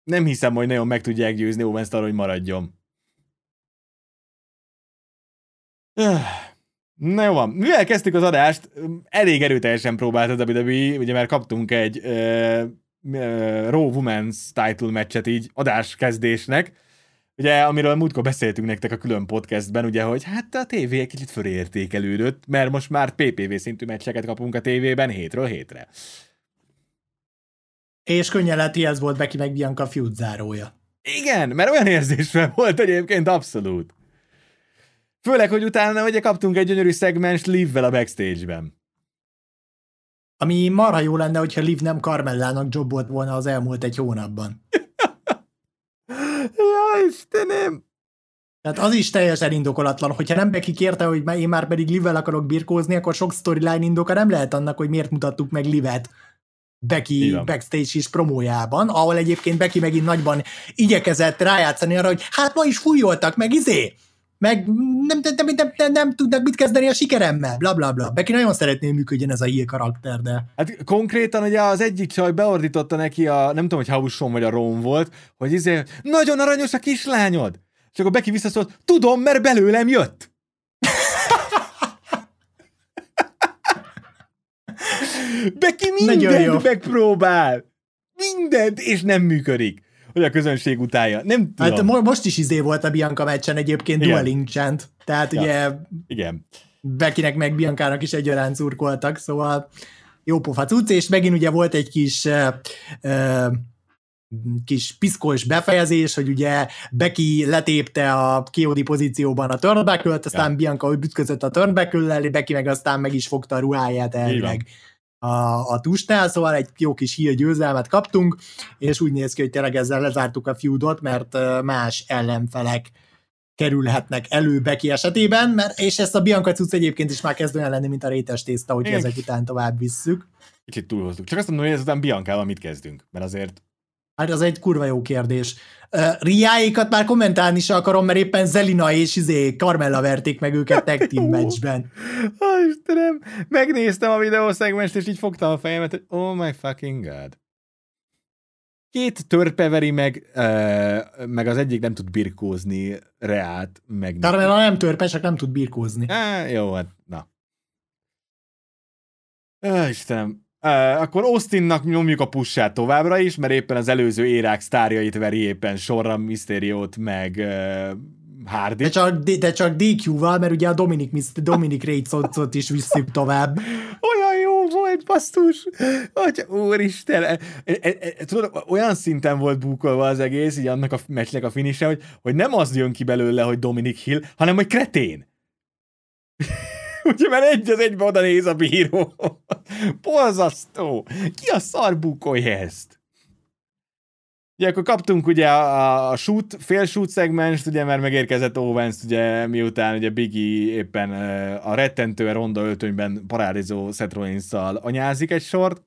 [SPEAKER 3] nem hiszem, hogy nagyon meg tudják győzni owens arra, hogy maradjon. Na jó van, mivel kezdtük az adást, elég erőteljesen próbált a WWE, ugye mert kaptunk egy uh, uh, Raw Women's title meccset így adáskezdésnek, Ugye, amiről múltkor beszéltünk nektek a külön podcastben, ugye, hogy hát a tévé egy kicsit fölértékelődött, mert most már PPV szintű meccseket kapunk a tévében hétről hétre.
[SPEAKER 4] És könnyen lehet, ez volt Becky meg Bianca feud zárója.
[SPEAKER 3] Igen, mert olyan érzésre volt egyébként abszolút. Főleg, hogy utána ugye kaptunk egy gyönyörű szegmens Liv-vel a backstage-ben.
[SPEAKER 4] Ami marha jó lenne, hogyha Liv nem Carmellának jobbolt volna az elmúlt egy hónapban.
[SPEAKER 3] Ja, Istenem!
[SPEAKER 4] Tehát az is teljesen indokolatlan, hogyha nem Becky kérte, hogy én már pedig Livel akarok birkózni, akkor sok storyline indoka nem lehet annak, hogy miért mutattuk meg Livet Becky Igen. backstage is promójában, ahol egyébként Becky megint nagyban igyekezett rájátszani arra, hogy hát ma is fújoltak meg izé, meg nem, nem, nem, nem, nem, nem tudnak mit kezdeni a sikeremmel, bla bla bla. Beki nagyon szeretné, működjön ez a hír karakter, de...
[SPEAKER 3] Hát konkrétan ugye az egyik csaj beordította neki a, nem tudom, hogy Hauson vagy a Róm volt, hogy izé, nagyon aranyos a kislányod. És akkor Becky visszaszólt, tudom, mert belőlem jött. Becky mindent megpróbál. Mindent, és nem működik. Hogy a közönség utálja. Nem
[SPEAKER 4] hát tudom. Hát most is izé volt a Bianca meccsen egyébként Igen. dueling chant. Tehát ja. ugye
[SPEAKER 3] Igen.
[SPEAKER 4] Bekinek meg Biancának is egyaránt szurkoltak, szóval jó pofa cucc, és megint ugye volt egy kis uh, uh, kis piszkos befejezés, hogy ugye Becky letépte a kiodi pozícióban a turnback aztán ja. Bianca ütközött a turnback Becky meg aztán meg is fogta a ruháját elvileg a, a tusnál, szóval egy jó kis hír győzelmet kaptunk, és úgy néz ki, hogy tényleg ezzel lezártuk a feudot, mert más ellenfelek kerülhetnek elő Becky esetében, mert, és ezt a Bianca cucc egyébként is már kezd olyan lenni, mint a rétes tészta, hogy ezek után tovább visszük.
[SPEAKER 3] Kicsit túlhoztuk. Csak azt mondom, hogy ezután Bianca-val mit kezdünk, mert azért
[SPEAKER 4] Hát az egy kurva jó kérdés. Uh, Riáékat már kommentálni is akarom, mert éppen Zelina és izé Carmella verték meg őket tag team matchben.
[SPEAKER 3] Ó, Istenem, megnéztem a videószegmest, és így fogtam a fejemet, hogy oh my fucking god. Két törpe veri meg, uh, meg az egyik nem tud birkózni Reát. Meg
[SPEAKER 4] Carmella nem törpe, csak nem tud birkózni.
[SPEAKER 3] Ah, jó, hát na. Uh, Istenem, Uh, akkor Austinnak nyomjuk a pussát továbbra is, mert éppen az előző érák sztárjait veri éppen sorra Mysteriót, meg uh, Hardy.
[SPEAKER 4] De csak, de, csak DQ-val, mert ugye a Dominic, Dominic Reyes-ot is visszük tovább.
[SPEAKER 3] Olyan jó volt, basztus! Hogy, úristen! E, e, e, e, tudod, olyan szinten volt búkolva az egész, így annak a meccsnek a finise, hogy, hogy nem az jön ki belőle, hogy Dominic Hill, hanem hogy kretén. Ugye, mert egy az egybe oda néz a bíró. Borzasztó. Ki a szar búkolja ezt? Ugye akkor kaptunk ugye a, a shoot, fél shoot szegmens, ugye, mert megérkezett Owens, ugye, miután ugye Biggie éppen a rettentően ronda öltönyben parádizó Seth rollins anyázik egy sort,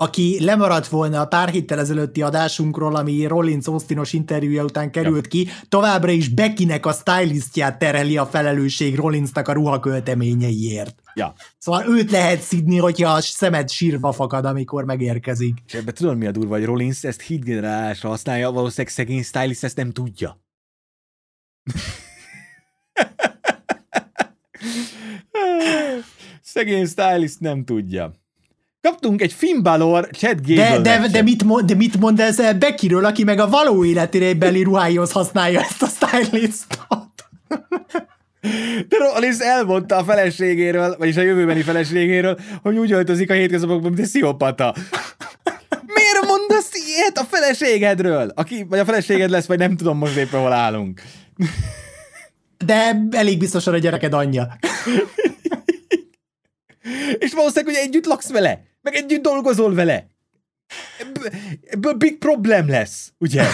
[SPEAKER 4] aki lemaradt volna a pár héttel ezelőtti adásunkról, ami Rollins Austinos interjúja után került ki, továbbra is Beckynek a stylistját tereli a felelősség Rollinsnak a ruhakölteményeiért.
[SPEAKER 3] Ja.
[SPEAKER 4] Szóval őt lehet szidni, hogyha a szemed sírva fakad, amikor megérkezik.
[SPEAKER 3] És ebben tudod mi a durva, hogy Rollins ezt hídgenerálásra használja, valószínűleg szegény stylist ezt nem tudja. szegény stylist nem tudja. Kaptunk egy Finn Balor Chad
[SPEAKER 4] de, de, de, mit mond, de mit mond ez Beckyről, aki meg a való életére ruháihoz használja ezt a stylistot?
[SPEAKER 3] De Rollins elmondta a feleségéről, vagyis a jövőbeni feleségéről, hogy úgy öltözik a hétköznapokban, mint egy sziopata. Miért mondasz ilyet a feleségedről? Aki, vagy a feleséged lesz, vagy nem tudom most éppen hol állunk.
[SPEAKER 4] De elég biztosan a gyereked anyja.
[SPEAKER 3] És valószínűleg, hogy együtt laksz vele, meg együtt dolgozol vele. Ebből big problem lesz, ugye?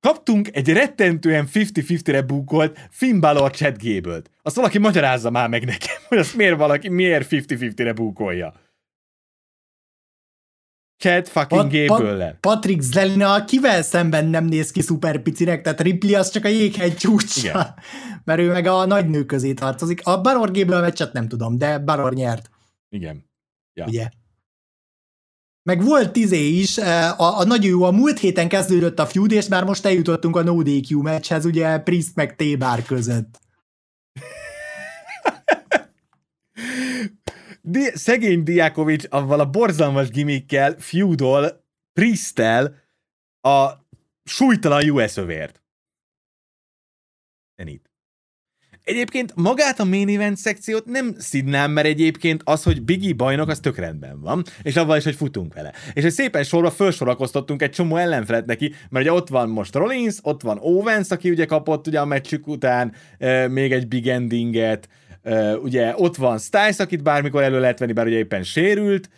[SPEAKER 3] Kaptunk egy rettentően 50-50-re búkolt Finn Balor Chad Gable-t. Azt valaki magyarázza már meg nekem, hogy azt miért valaki, miért 50-50-re búkolja. Chad fucking Pat, Gable-lel.
[SPEAKER 4] Pat, Patrick Zelina kivel szemben nem néz ki szuper picinek, tehát Ripley az csak a jéghegy csúcsa, mert ő meg a nagy nő közé tartozik. A Balor Gable meccset nem tudom, de Balor nyert.
[SPEAKER 3] Igen.
[SPEAKER 4] Ja. Ugye? Meg volt tizé is, eh, a, a nagy jó, a múlt héten kezdődött a feud, és már most eljutottunk a No DQ meccshez, ugye Priest meg T-Bar között.
[SPEAKER 3] Di- szegény Diakovics avval a borzalmas gimikkel feudol Priestel a súlytalan US övért. Enit. Egyébként magát a main event szekciót nem szidnám, mert egyébként az, hogy Biggie bajnok, az tök rendben van, és avval is, hogy futunk vele. És hogy szépen sorba felsorakoztattunk egy csomó ellenfelet neki, mert ugye ott van most Rollins, ott van Owens, aki ugye kapott ugye a meccsük után euh, még egy big endinget, Ugye ott van Styles, akit bármikor elő lehet venni, bár ugye éppen sérült.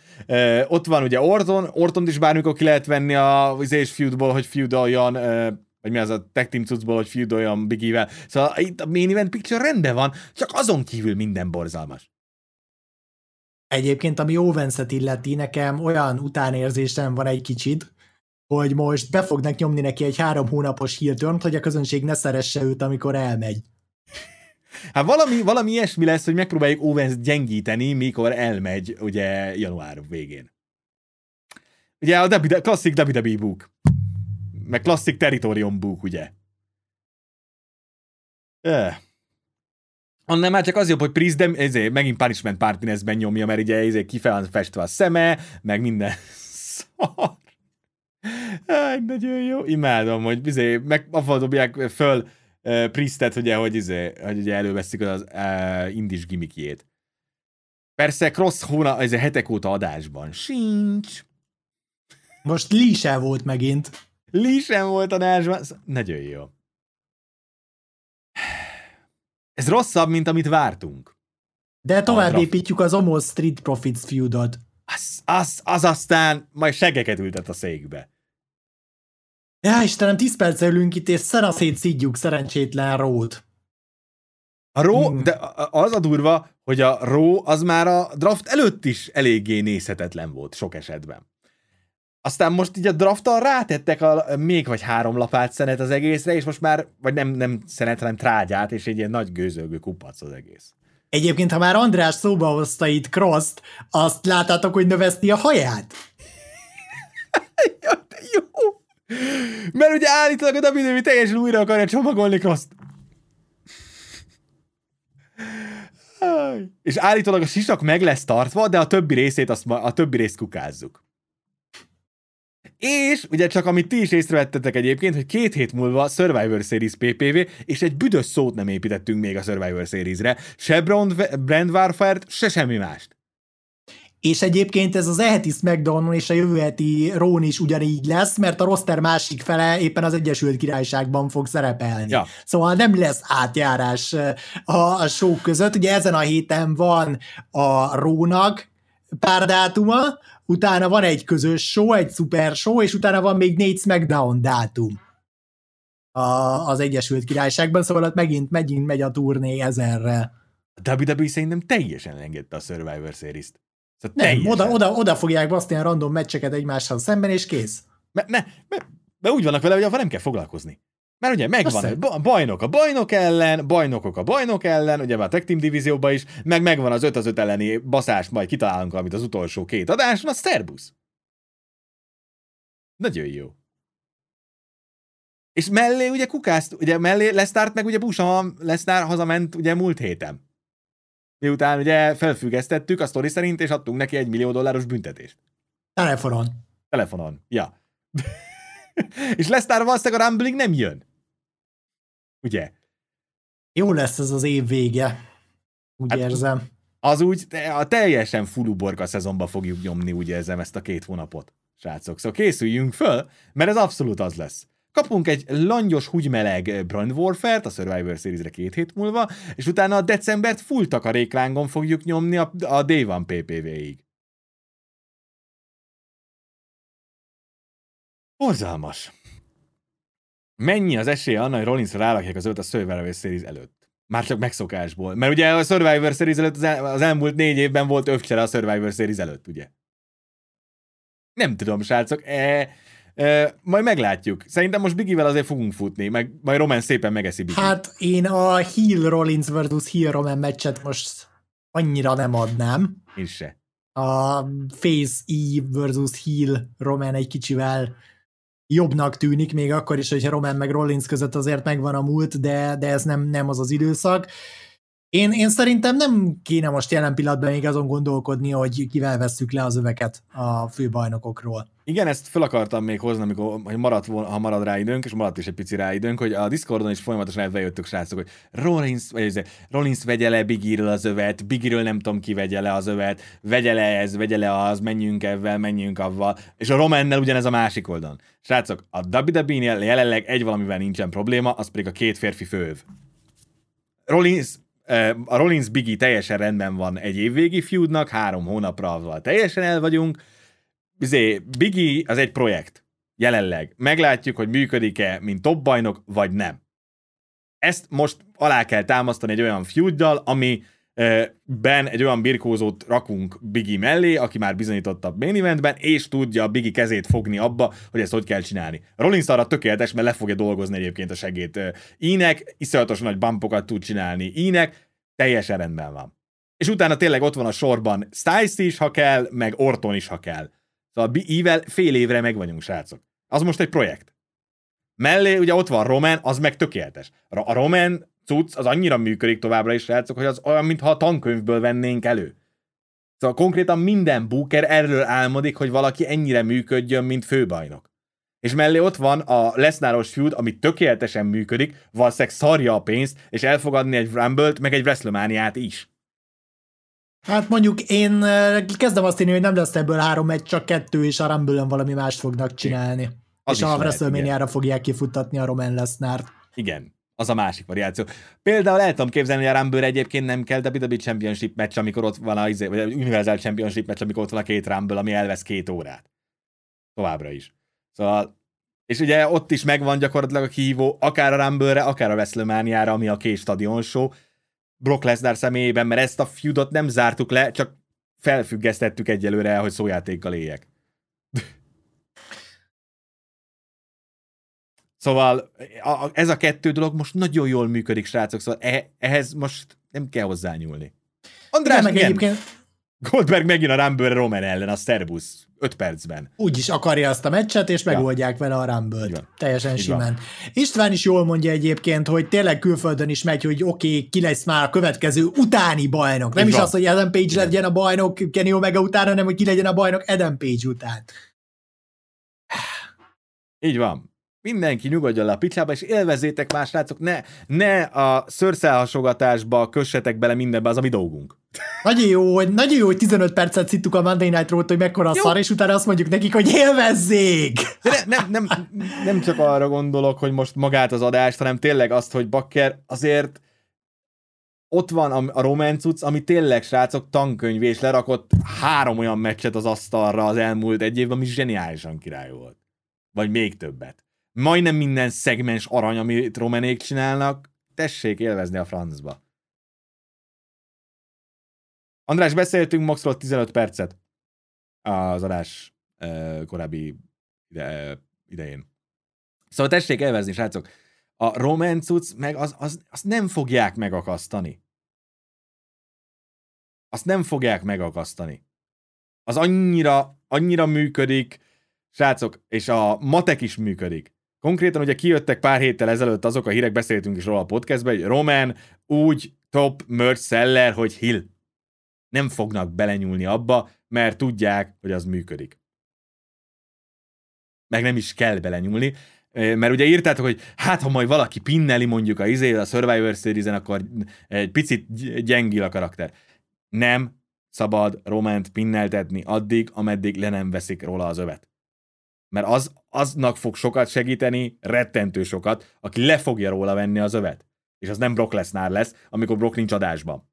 [SPEAKER 3] Ott van ugye Orton, Orton is bármikor ki lehet venni a és feudból, hogy feudoljon, vagy mi az a tech team cuccból, hogy feudoljon Biggie-vel. Szóval itt a main event picture rendben van, csak azon kívül minden borzalmas.
[SPEAKER 4] Egyébként, ami Owens-et illeti, nekem olyan utánérzésem van egy kicsit, hogy most be fognak nyomni neki egy három hónapos hírtörnt, hogy a közönség ne szeresse őt, amikor elmegy.
[SPEAKER 3] Hát valami, valami ilyesmi lesz, hogy megpróbáljuk Owens gyengíteni, mikor elmegy, ugye, január végén. Ugye a WWE, klasszik WWE book. Meg klasszik Territorium book, ugye. Öh. Annál már csak az jobb, hogy Priest, de ezért, megint Punishment Martinezben nyomja, mert ugye ezért kifel festve a szeme, meg minden szar. Áj, nagyon jó. Imádom, hogy izé, meg dobják föl uh, Priestet, ugye, hogy, izé, hogy ugye előveszik az uh, indis gimikjét. Persze Cross hóna, ez a hetek óta adásban. Sincs.
[SPEAKER 4] Most Lise volt megint.
[SPEAKER 3] Lise volt adásban. Nagyon jó. Ez rosszabb, mint amit vártunk.
[SPEAKER 4] De tovább építjük az Omos Street Profits feudot.
[SPEAKER 3] Az, az, az aztán majd segeket ültet a székbe.
[SPEAKER 4] Ja, Istenem, 10 perc ülünk itt, és szanaszét szidjuk szerencsétlen rót.
[SPEAKER 3] A ró, hmm. de az a durva, hogy a ró az már a draft előtt is eléggé nézhetetlen volt sok esetben. Aztán most így a draftal rátettek a, még vagy három lapát szenet az egészre, és most már, vagy nem, nem szenet, hanem trágyát, és egy ilyen nagy gőzölgő kupac az egész.
[SPEAKER 4] Egyébként, ha már András szóba hozta itt Cross-t, azt láttátok, hogy növeszti a haját?
[SPEAKER 3] jó! Mert ugye állítólag a WWE teljesen újra akarja csomagolni Cross-t. És állítólag a sisak meg lesz tartva, de a többi részét, azt ma, a többi részt kukázzuk. És ugye csak amit ti is észrevettetek egyébként, hogy két hét múlva Survivor Series PPV, és egy büdös szót nem építettünk még a Survivor Series-re. Se Brand Warfare-t, se semmi mást.
[SPEAKER 4] És egyébként ez az eheti SmackDown és a jövő heti Rón is ugyanígy lesz, mert a roster másik fele éppen az Egyesült Királyságban fog szerepelni. Ja. Szóval nem lesz átjárás a, a show között. Ugye ezen a héten van a Rónak pár dátuma, utána van egy közös show, egy szuper show, és utána van még négy SmackDown dátum a, az Egyesült Királyságban, szóval ott megint, megint megy a turné ezerre.
[SPEAKER 3] A WWE szerintem teljesen engedte a Survivor Series-t.
[SPEAKER 4] Szóval nem, oda, oda, oda fogják baszni a random meccseket egymással szemben, és kész.
[SPEAKER 3] Mert ne, mert, mert úgy vannak vele, hogy avval nem kell foglalkozni. Mert ugye megvan a bajnok a bajnok ellen, bajnokok a bajnok ellen, ugye már a Tech Team divízióban is, meg megvan az 5 az 5 elleni baszást, majd kitalálunk amit az utolsó két adáson, az szerbusz. Nagyon jó. És mellé ugye kukászt, ugye mellé Lesztárt meg ugye Busa Lesztár hazament ugye múlt héten. Miután ugye felfüggesztettük a sztori szerint, és adtunk neki egy millió dolláros büntetést.
[SPEAKER 4] Telefonon.
[SPEAKER 3] Telefonon, ja. és Lesztár valószínűleg a Rumbling nem jön. Ugye?
[SPEAKER 4] Jó lesz ez az év vége. Úgy hát, érzem.
[SPEAKER 3] Az úgy, a teljesen fuluborka szezonba fogjuk nyomni, úgy érzem, ezt a két hónapot, srácok. Szóval készüljünk föl, mert ez abszolút az lesz. Kapunk egy langyos, húgymeleg Brand Warfare-t a Survivor Series-re két hét múlva, és utána a decembert full takaréklángon fogjuk nyomni a, a Day One PPV-ig. Borzalmas. Mennyi az esélye annak, hogy Rollins rárakják az öt a Survivor Series előtt? Már csak megszokásból. Mert ugye a Survivor Series előtt az, el, az elmúlt négy évben volt övcsere a Survivor Series előtt, ugye? Nem tudom, srácok. E, e, majd meglátjuk. Szerintem most Bigivel azért fogunk futni, meg majd Roman szépen megeszi
[SPEAKER 4] Biggie. Hát én a Heel Rollins versus Heel Roman meccset most annyira nem adnám.
[SPEAKER 3] Én se.
[SPEAKER 4] A Face E versus Heel Roman egy kicsivel jobbnak tűnik, még akkor is, hogyha Roman meg Rollins között azért megvan a múlt, de, de ez nem, nem az az időszak. Én, én szerintem nem kéne most jelen pillanatban még azon gondolkodni, hogy kivel vesszük le az öveket a főbajnokokról.
[SPEAKER 3] Igen, ezt fel akartam még hozni, amikor hogy maradt volna, ha marad rá időnk, és maradt is egy pici rá időnk, hogy a Discordon is folyamatosan elbejöttük, srácok, hogy Rollins, vagy Rollins vegye le Biggie-ről az övet, Biggie-ről nem tudom ki vegye le az övet, vegye le ez, vegye le az, menjünk ebben, menjünk avval, és a Romannel ugyanez a másik oldalon. Srácok, a WWE-nél jelenleg egy valamivel nincsen probléma, az pedig a két férfi főv. Rollins a Rollins Biggie teljesen rendben van egy évvégi feudnak, három hónapra azzal teljesen el vagyunk. Bizé, Biggie az egy projekt. Jelenleg. Meglátjuk, hogy működik-e, mint top bajnok, vagy nem. Ezt most alá kell támasztani egy olyan feuddal, ami ben egy olyan birkózót rakunk Bigi mellé, aki már bizonyította a main eventben, és tudja a Bigi kezét fogni abba, hogy ezt hogy kell csinálni. Rollins arra tökéletes, mert le fogja dolgozni egyébként a segét. Ínek iszonyatos nagy bumpokat tud csinálni. Ínek teljesen rendben van. És utána tényleg ott van a sorban Styles is, ha kell, meg Orton is, ha kell. Szóval ível fél évre meg vagyunk, srácok. Az most egy projekt. Mellé ugye ott van Roman, az meg tökéletes. A Roman cucc az annyira működik továbbra is, srácok, hogy az olyan, mintha a tankönyvből vennénk elő. Szóval konkrétan minden booker erről álmodik, hogy valaki ennyire működjön, mint főbajnok. És mellé ott van a Lesnáros feud, ami tökéletesen működik, valószínűleg szarja a pénzt, és elfogadni egy Rumble-t, meg egy wrestlemania is.
[SPEAKER 4] Hát mondjuk én eh, kezdem azt írni, hogy nem lesz ebből három meccs, csak kettő, és a rumble valami mást fognak csinálni. Az és a wrestlemania fogják kifuttatni a Roman Lesnárt.
[SPEAKER 3] Igen, az a másik variáció. Például el tudom képzelni, hogy a Rumble egyébként nem kell WWE Championship meccs, amikor ott van a, izé, vagy a Universal Championship meccs, amikor ott van a két Rumble, ami elvesz két órát. Továbbra is. Szóval, és ugye ott is megvan gyakorlatilag a kihívó, akár a Rumble-re, akár a WrestleMania-ra, ami a két stadion show, Brock Lesnar személyében, mert ezt a feudot nem zártuk le, csak felfüggesztettük egyelőre, hogy szójátékkal éljek. Szóval a, ez a kettő dolog most nagyon jól működik, srácok, szóval e, ehhez most nem kell hozzányúlni. András, meg igen. egyébként... Goldberg megint a Rumble Roman ellen, a Szerbusz, 5 percben.
[SPEAKER 4] Úgy is akarja azt a meccset, és megoldják ja. vele a rumble Teljesen Így simán. Van. István is jól mondja egyébként, hogy tényleg külföldön is megy, hogy oké, okay, ki lesz már a következő utáni bajnok. Nem Így is van. az, hogy Adam Page Igen. legyen a bajnok Kenny Omega után, hanem hogy ki legyen a bajnok Adam Page után.
[SPEAKER 3] Így van mindenki nyugodjon le a picsába, és élvezétek más srácok, ne, ne a szőrszálhasogatásba kössetek bele mindenbe, az a mi dolgunk.
[SPEAKER 4] Nagyon jó, hogy, nagyon jó, hogy 15 percet szittuk a Monday Night Road, hogy mekkora a szar, és utána azt mondjuk nekik, hogy élvezzék!
[SPEAKER 3] De ne, nem, nem, nem csak arra gondolok, hogy most magát az adást, hanem tényleg azt, hogy Bakker azért ott van a, a romancuc, ami tényleg, srácok, tankönyv, és lerakott három olyan meccset az asztalra az elmúlt egy évben, ami zseniálisan király volt. Vagy még többet majdnem minden szegmens arany, amit romenék csinálnak, tessék élvezni a francba. András, beszéltünk Moxról 15 percet az adás korábbi ide, idején. Szóval tessék élvezni, srácok. A romancuc meg az, az, azt nem fogják megakasztani. Azt nem fogják megakasztani. Az annyira, annyira működik, srácok, és a matek is működik. Konkrétan ugye kijöttek pár héttel ezelőtt azok a hírek, beszéltünk is róla a podcastben, hogy Roman úgy top merch seller, hogy Hill. Nem fognak belenyúlni abba, mert tudják, hogy az működik. Meg nem is kell belenyúlni, mert ugye írtátok, hogy hát ha majd valaki pinneli mondjuk a izé, a Survivor series akkor egy picit gyengül a karakter. Nem szabad Romant pinneltetni addig, ameddig le nem veszik róla az övet. Mert az, aznak fog sokat segíteni, rettentő sokat, aki le fogja róla venni az övet. És az nem Brock Lesnar lesz, amikor Brock nincs adásban.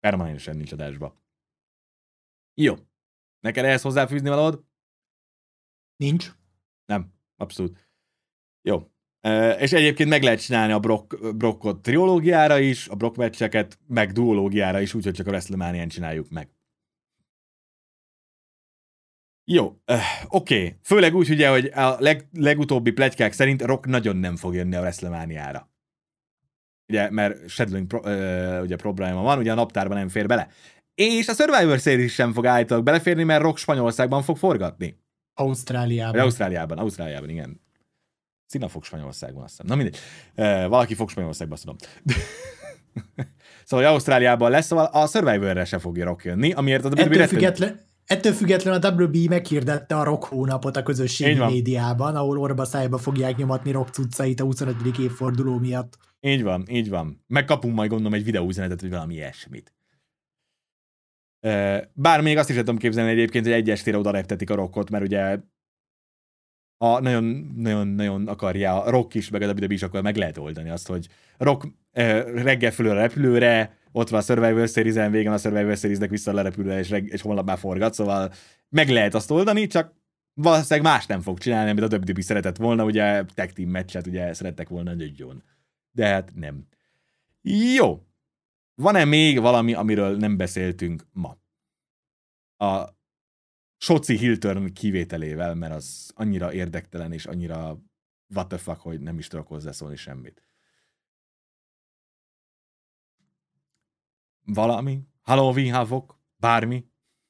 [SPEAKER 3] Permanensen nincs adásban. Jó. Neked ehhez hozzáfűzni valód?
[SPEAKER 4] Nincs.
[SPEAKER 3] Nem, abszolút. Jó. És egyébként meg lehet csinálni a Brock, Brockot triológiára is, a Brock meccseket, meg duológiára is, úgyhogy csak a WrestleMania-n csináljuk meg. Jó, uh, oké. Okay. Főleg úgy, ugye, hogy a leg, legutóbbi plegykák szerint Rock nagyon nem fog jönni a WrestleMania-ra. Ugye, mert shadowing pro, uh, ugye probléma van, ugye a naptárban nem fér bele. És a Survivor Series sem fog állítólag beleférni, mert Rock Spanyolországban fog forgatni.
[SPEAKER 4] Ausztráliában.
[SPEAKER 3] Vagy Ausztráliában, Ausztráliában, igen. Szina fog Spanyolországban, azt hiszem. Na mindegy. Uh, valaki fog Spanyolországban, azt tudom. szóval, hogy Ausztráliában lesz, szóval a Survivor-re se fogja Rock jönni, amiért az
[SPEAKER 4] a Ettől független, Ettől függetlenül a WB meghirdette a rock hónapot a közösségi médiában, ahol orba szájba fogják nyomatni rock cuccait a 25. évforduló miatt.
[SPEAKER 3] Így van, így van. Megkapunk majd gondolom egy videóüzenetet, vagy valami ilyesmit. Bár még azt is tudom képzelni egyébként, hogy egy estére oda reptetik a rockot, mert ugye a nagyon, nagyon, nagyon akarja a rock is, meg a WWE is akkor meg lehet oldani azt, hogy rock reggel fölül a repülőre, ott van a Survivor series végen a Survivor Series-nek vissza lerepülve, és, reg- és holnap forgat, szóval meg lehet azt oldani, csak valószínűleg más nem fog csinálni, amit a WWE szeretett volna, ugye tag team meccset ugye szerettek volna nagyon. De hát nem. Jó. Van-e még valami, amiről nem beszéltünk ma? A Soci Hilton kivételével, mert az annyira érdektelen és annyira what the fuck, hogy nem is tudok hozzászólni semmit. Valami? Halloween havok? Bármi?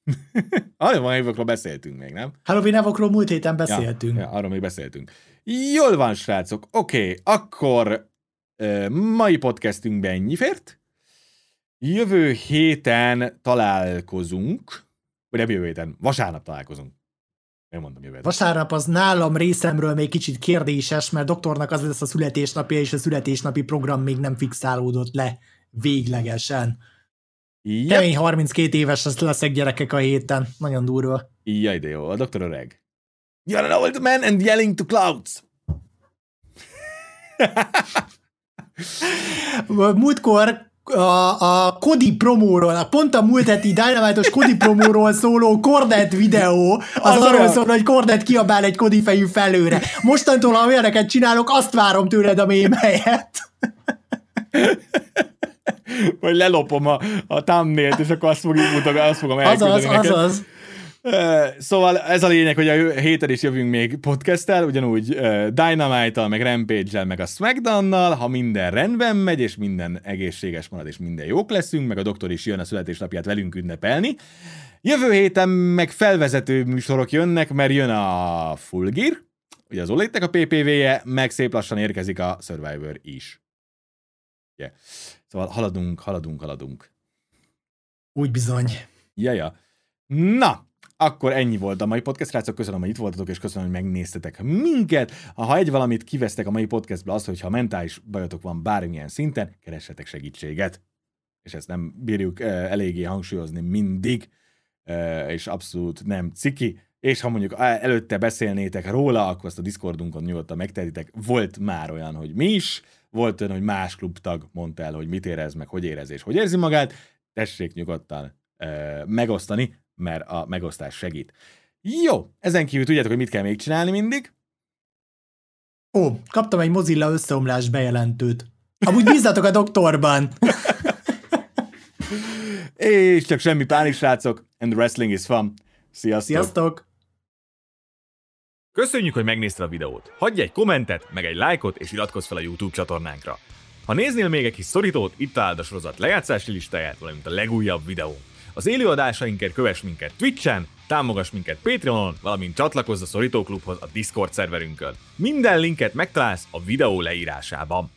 [SPEAKER 3] Halloween havokról beszéltünk még, nem?
[SPEAKER 4] Halloween havokról múlt héten beszéltünk.
[SPEAKER 3] Ja, ja, arról még beszéltünk. Jól van, srácok. Oké, okay, akkor uh, mai podcastünkben ennyi fért. Jövő héten találkozunk, vagy nem jövő héten, vasárnap találkozunk. Én mondom jövő héten.
[SPEAKER 4] Vasárnap az nálam részemről még kicsit kérdéses, mert doktornak az lesz a születésnapja, és a születésnapi program még nem fixálódott le véglegesen. Yep. Kemény 32 éves lesz leszek gyerekek a héten. Nagyon durva.
[SPEAKER 3] Jaj, de jó. A doktor öreg. You're an old man and yelling to clouds.
[SPEAKER 4] Múltkor a, a Kodi promóról, a pont a múlt heti Dynamite-os Kodi promóról szóló Kordet videó, az, az arról szól, hogy Kordet kiabál egy Kodi fejű felőre. Mostantól, ha olyaneket csinálok, azt várom tőled a mém helyett.
[SPEAKER 3] Vagy lelopom a, a thumbnail és akkor azt fogjuk mutatni, azt fogom
[SPEAKER 4] elküldeni Azaz, neked. azaz.
[SPEAKER 3] Szóval ez a lényeg, hogy a héten is jövünk még podcasttel, ugyanúgy Dynamite-tal, meg Rampage-el, meg a Smackdown-nal, ha minden rendben megy, és minden egészséges marad, és minden jók leszünk, meg a doktor is jön a születésnapját velünk ünnepelni. Jövő héten meg felvezető műsorok jönnek, mert jön a Full Gear, ugye az Olétek a PPV-je, meg szép lassan érkezik a Survivor is. Yeah. Szóval haladunk, haladunk, haladunk.
[SPEAKER 4] Úgy bizony.
[SPEAKER 3] Jaja. Na, akkor ennyi volt a mai podcast, srácok, köszönöm, hogy itt voltatok, és köszönöm, hogy megnéztetek minket. Ha egy valamit kivesztek a mai podcastből, az, hogyha mentális bajotok van bármilyen szinten, keressetek segítséget. És ezt nem bírjuk uh, eléggé hangsúlyozni mindig, uh, és abszolút nem ciki. És ha mondjuk előtte beszélnétek róla, akkor azt a Discordunkon nyugodtan megtehetitek. Volt már olyan, hogy mi is, volt olyan, hogy más klubtag mondta el, hogy mit érez, meg hogy érez és hogy érzi magát. Tessék nyugodtan uh, megosztani, mert a megosztás segít. Jó, ezen kívül tudjátok, hogy mit kell még csinálni mindig?
[SPEAKER 4] Ó, kaptam egy Mozilla összeomlás bejelentőt. Amúgy bízzatok a doktorban!
[SPEAKER 3] És csak semmi pánik, srácok, and wrestling is fun. Sziasztok!
[SPEAKER 4] Sziasztok!
[SPEAKER 3] Köszönjük, hogy megnézted a videót. Hagyj egy kommentet, meg egy lájkot, és iratkozz fel a YouTube csatornánkra. Ha néznél még egy kis szorítót, itt találd a sorozat lejátszási listáját, valamint a legújabb videó. Az élőadásainkért kövess minket Twitch-en, támogass minket Patreonon, valamint csatlakozz a Szorító Klubhoz a Discord szerverünkön. Minden linket megtalálsz a videó leírásában.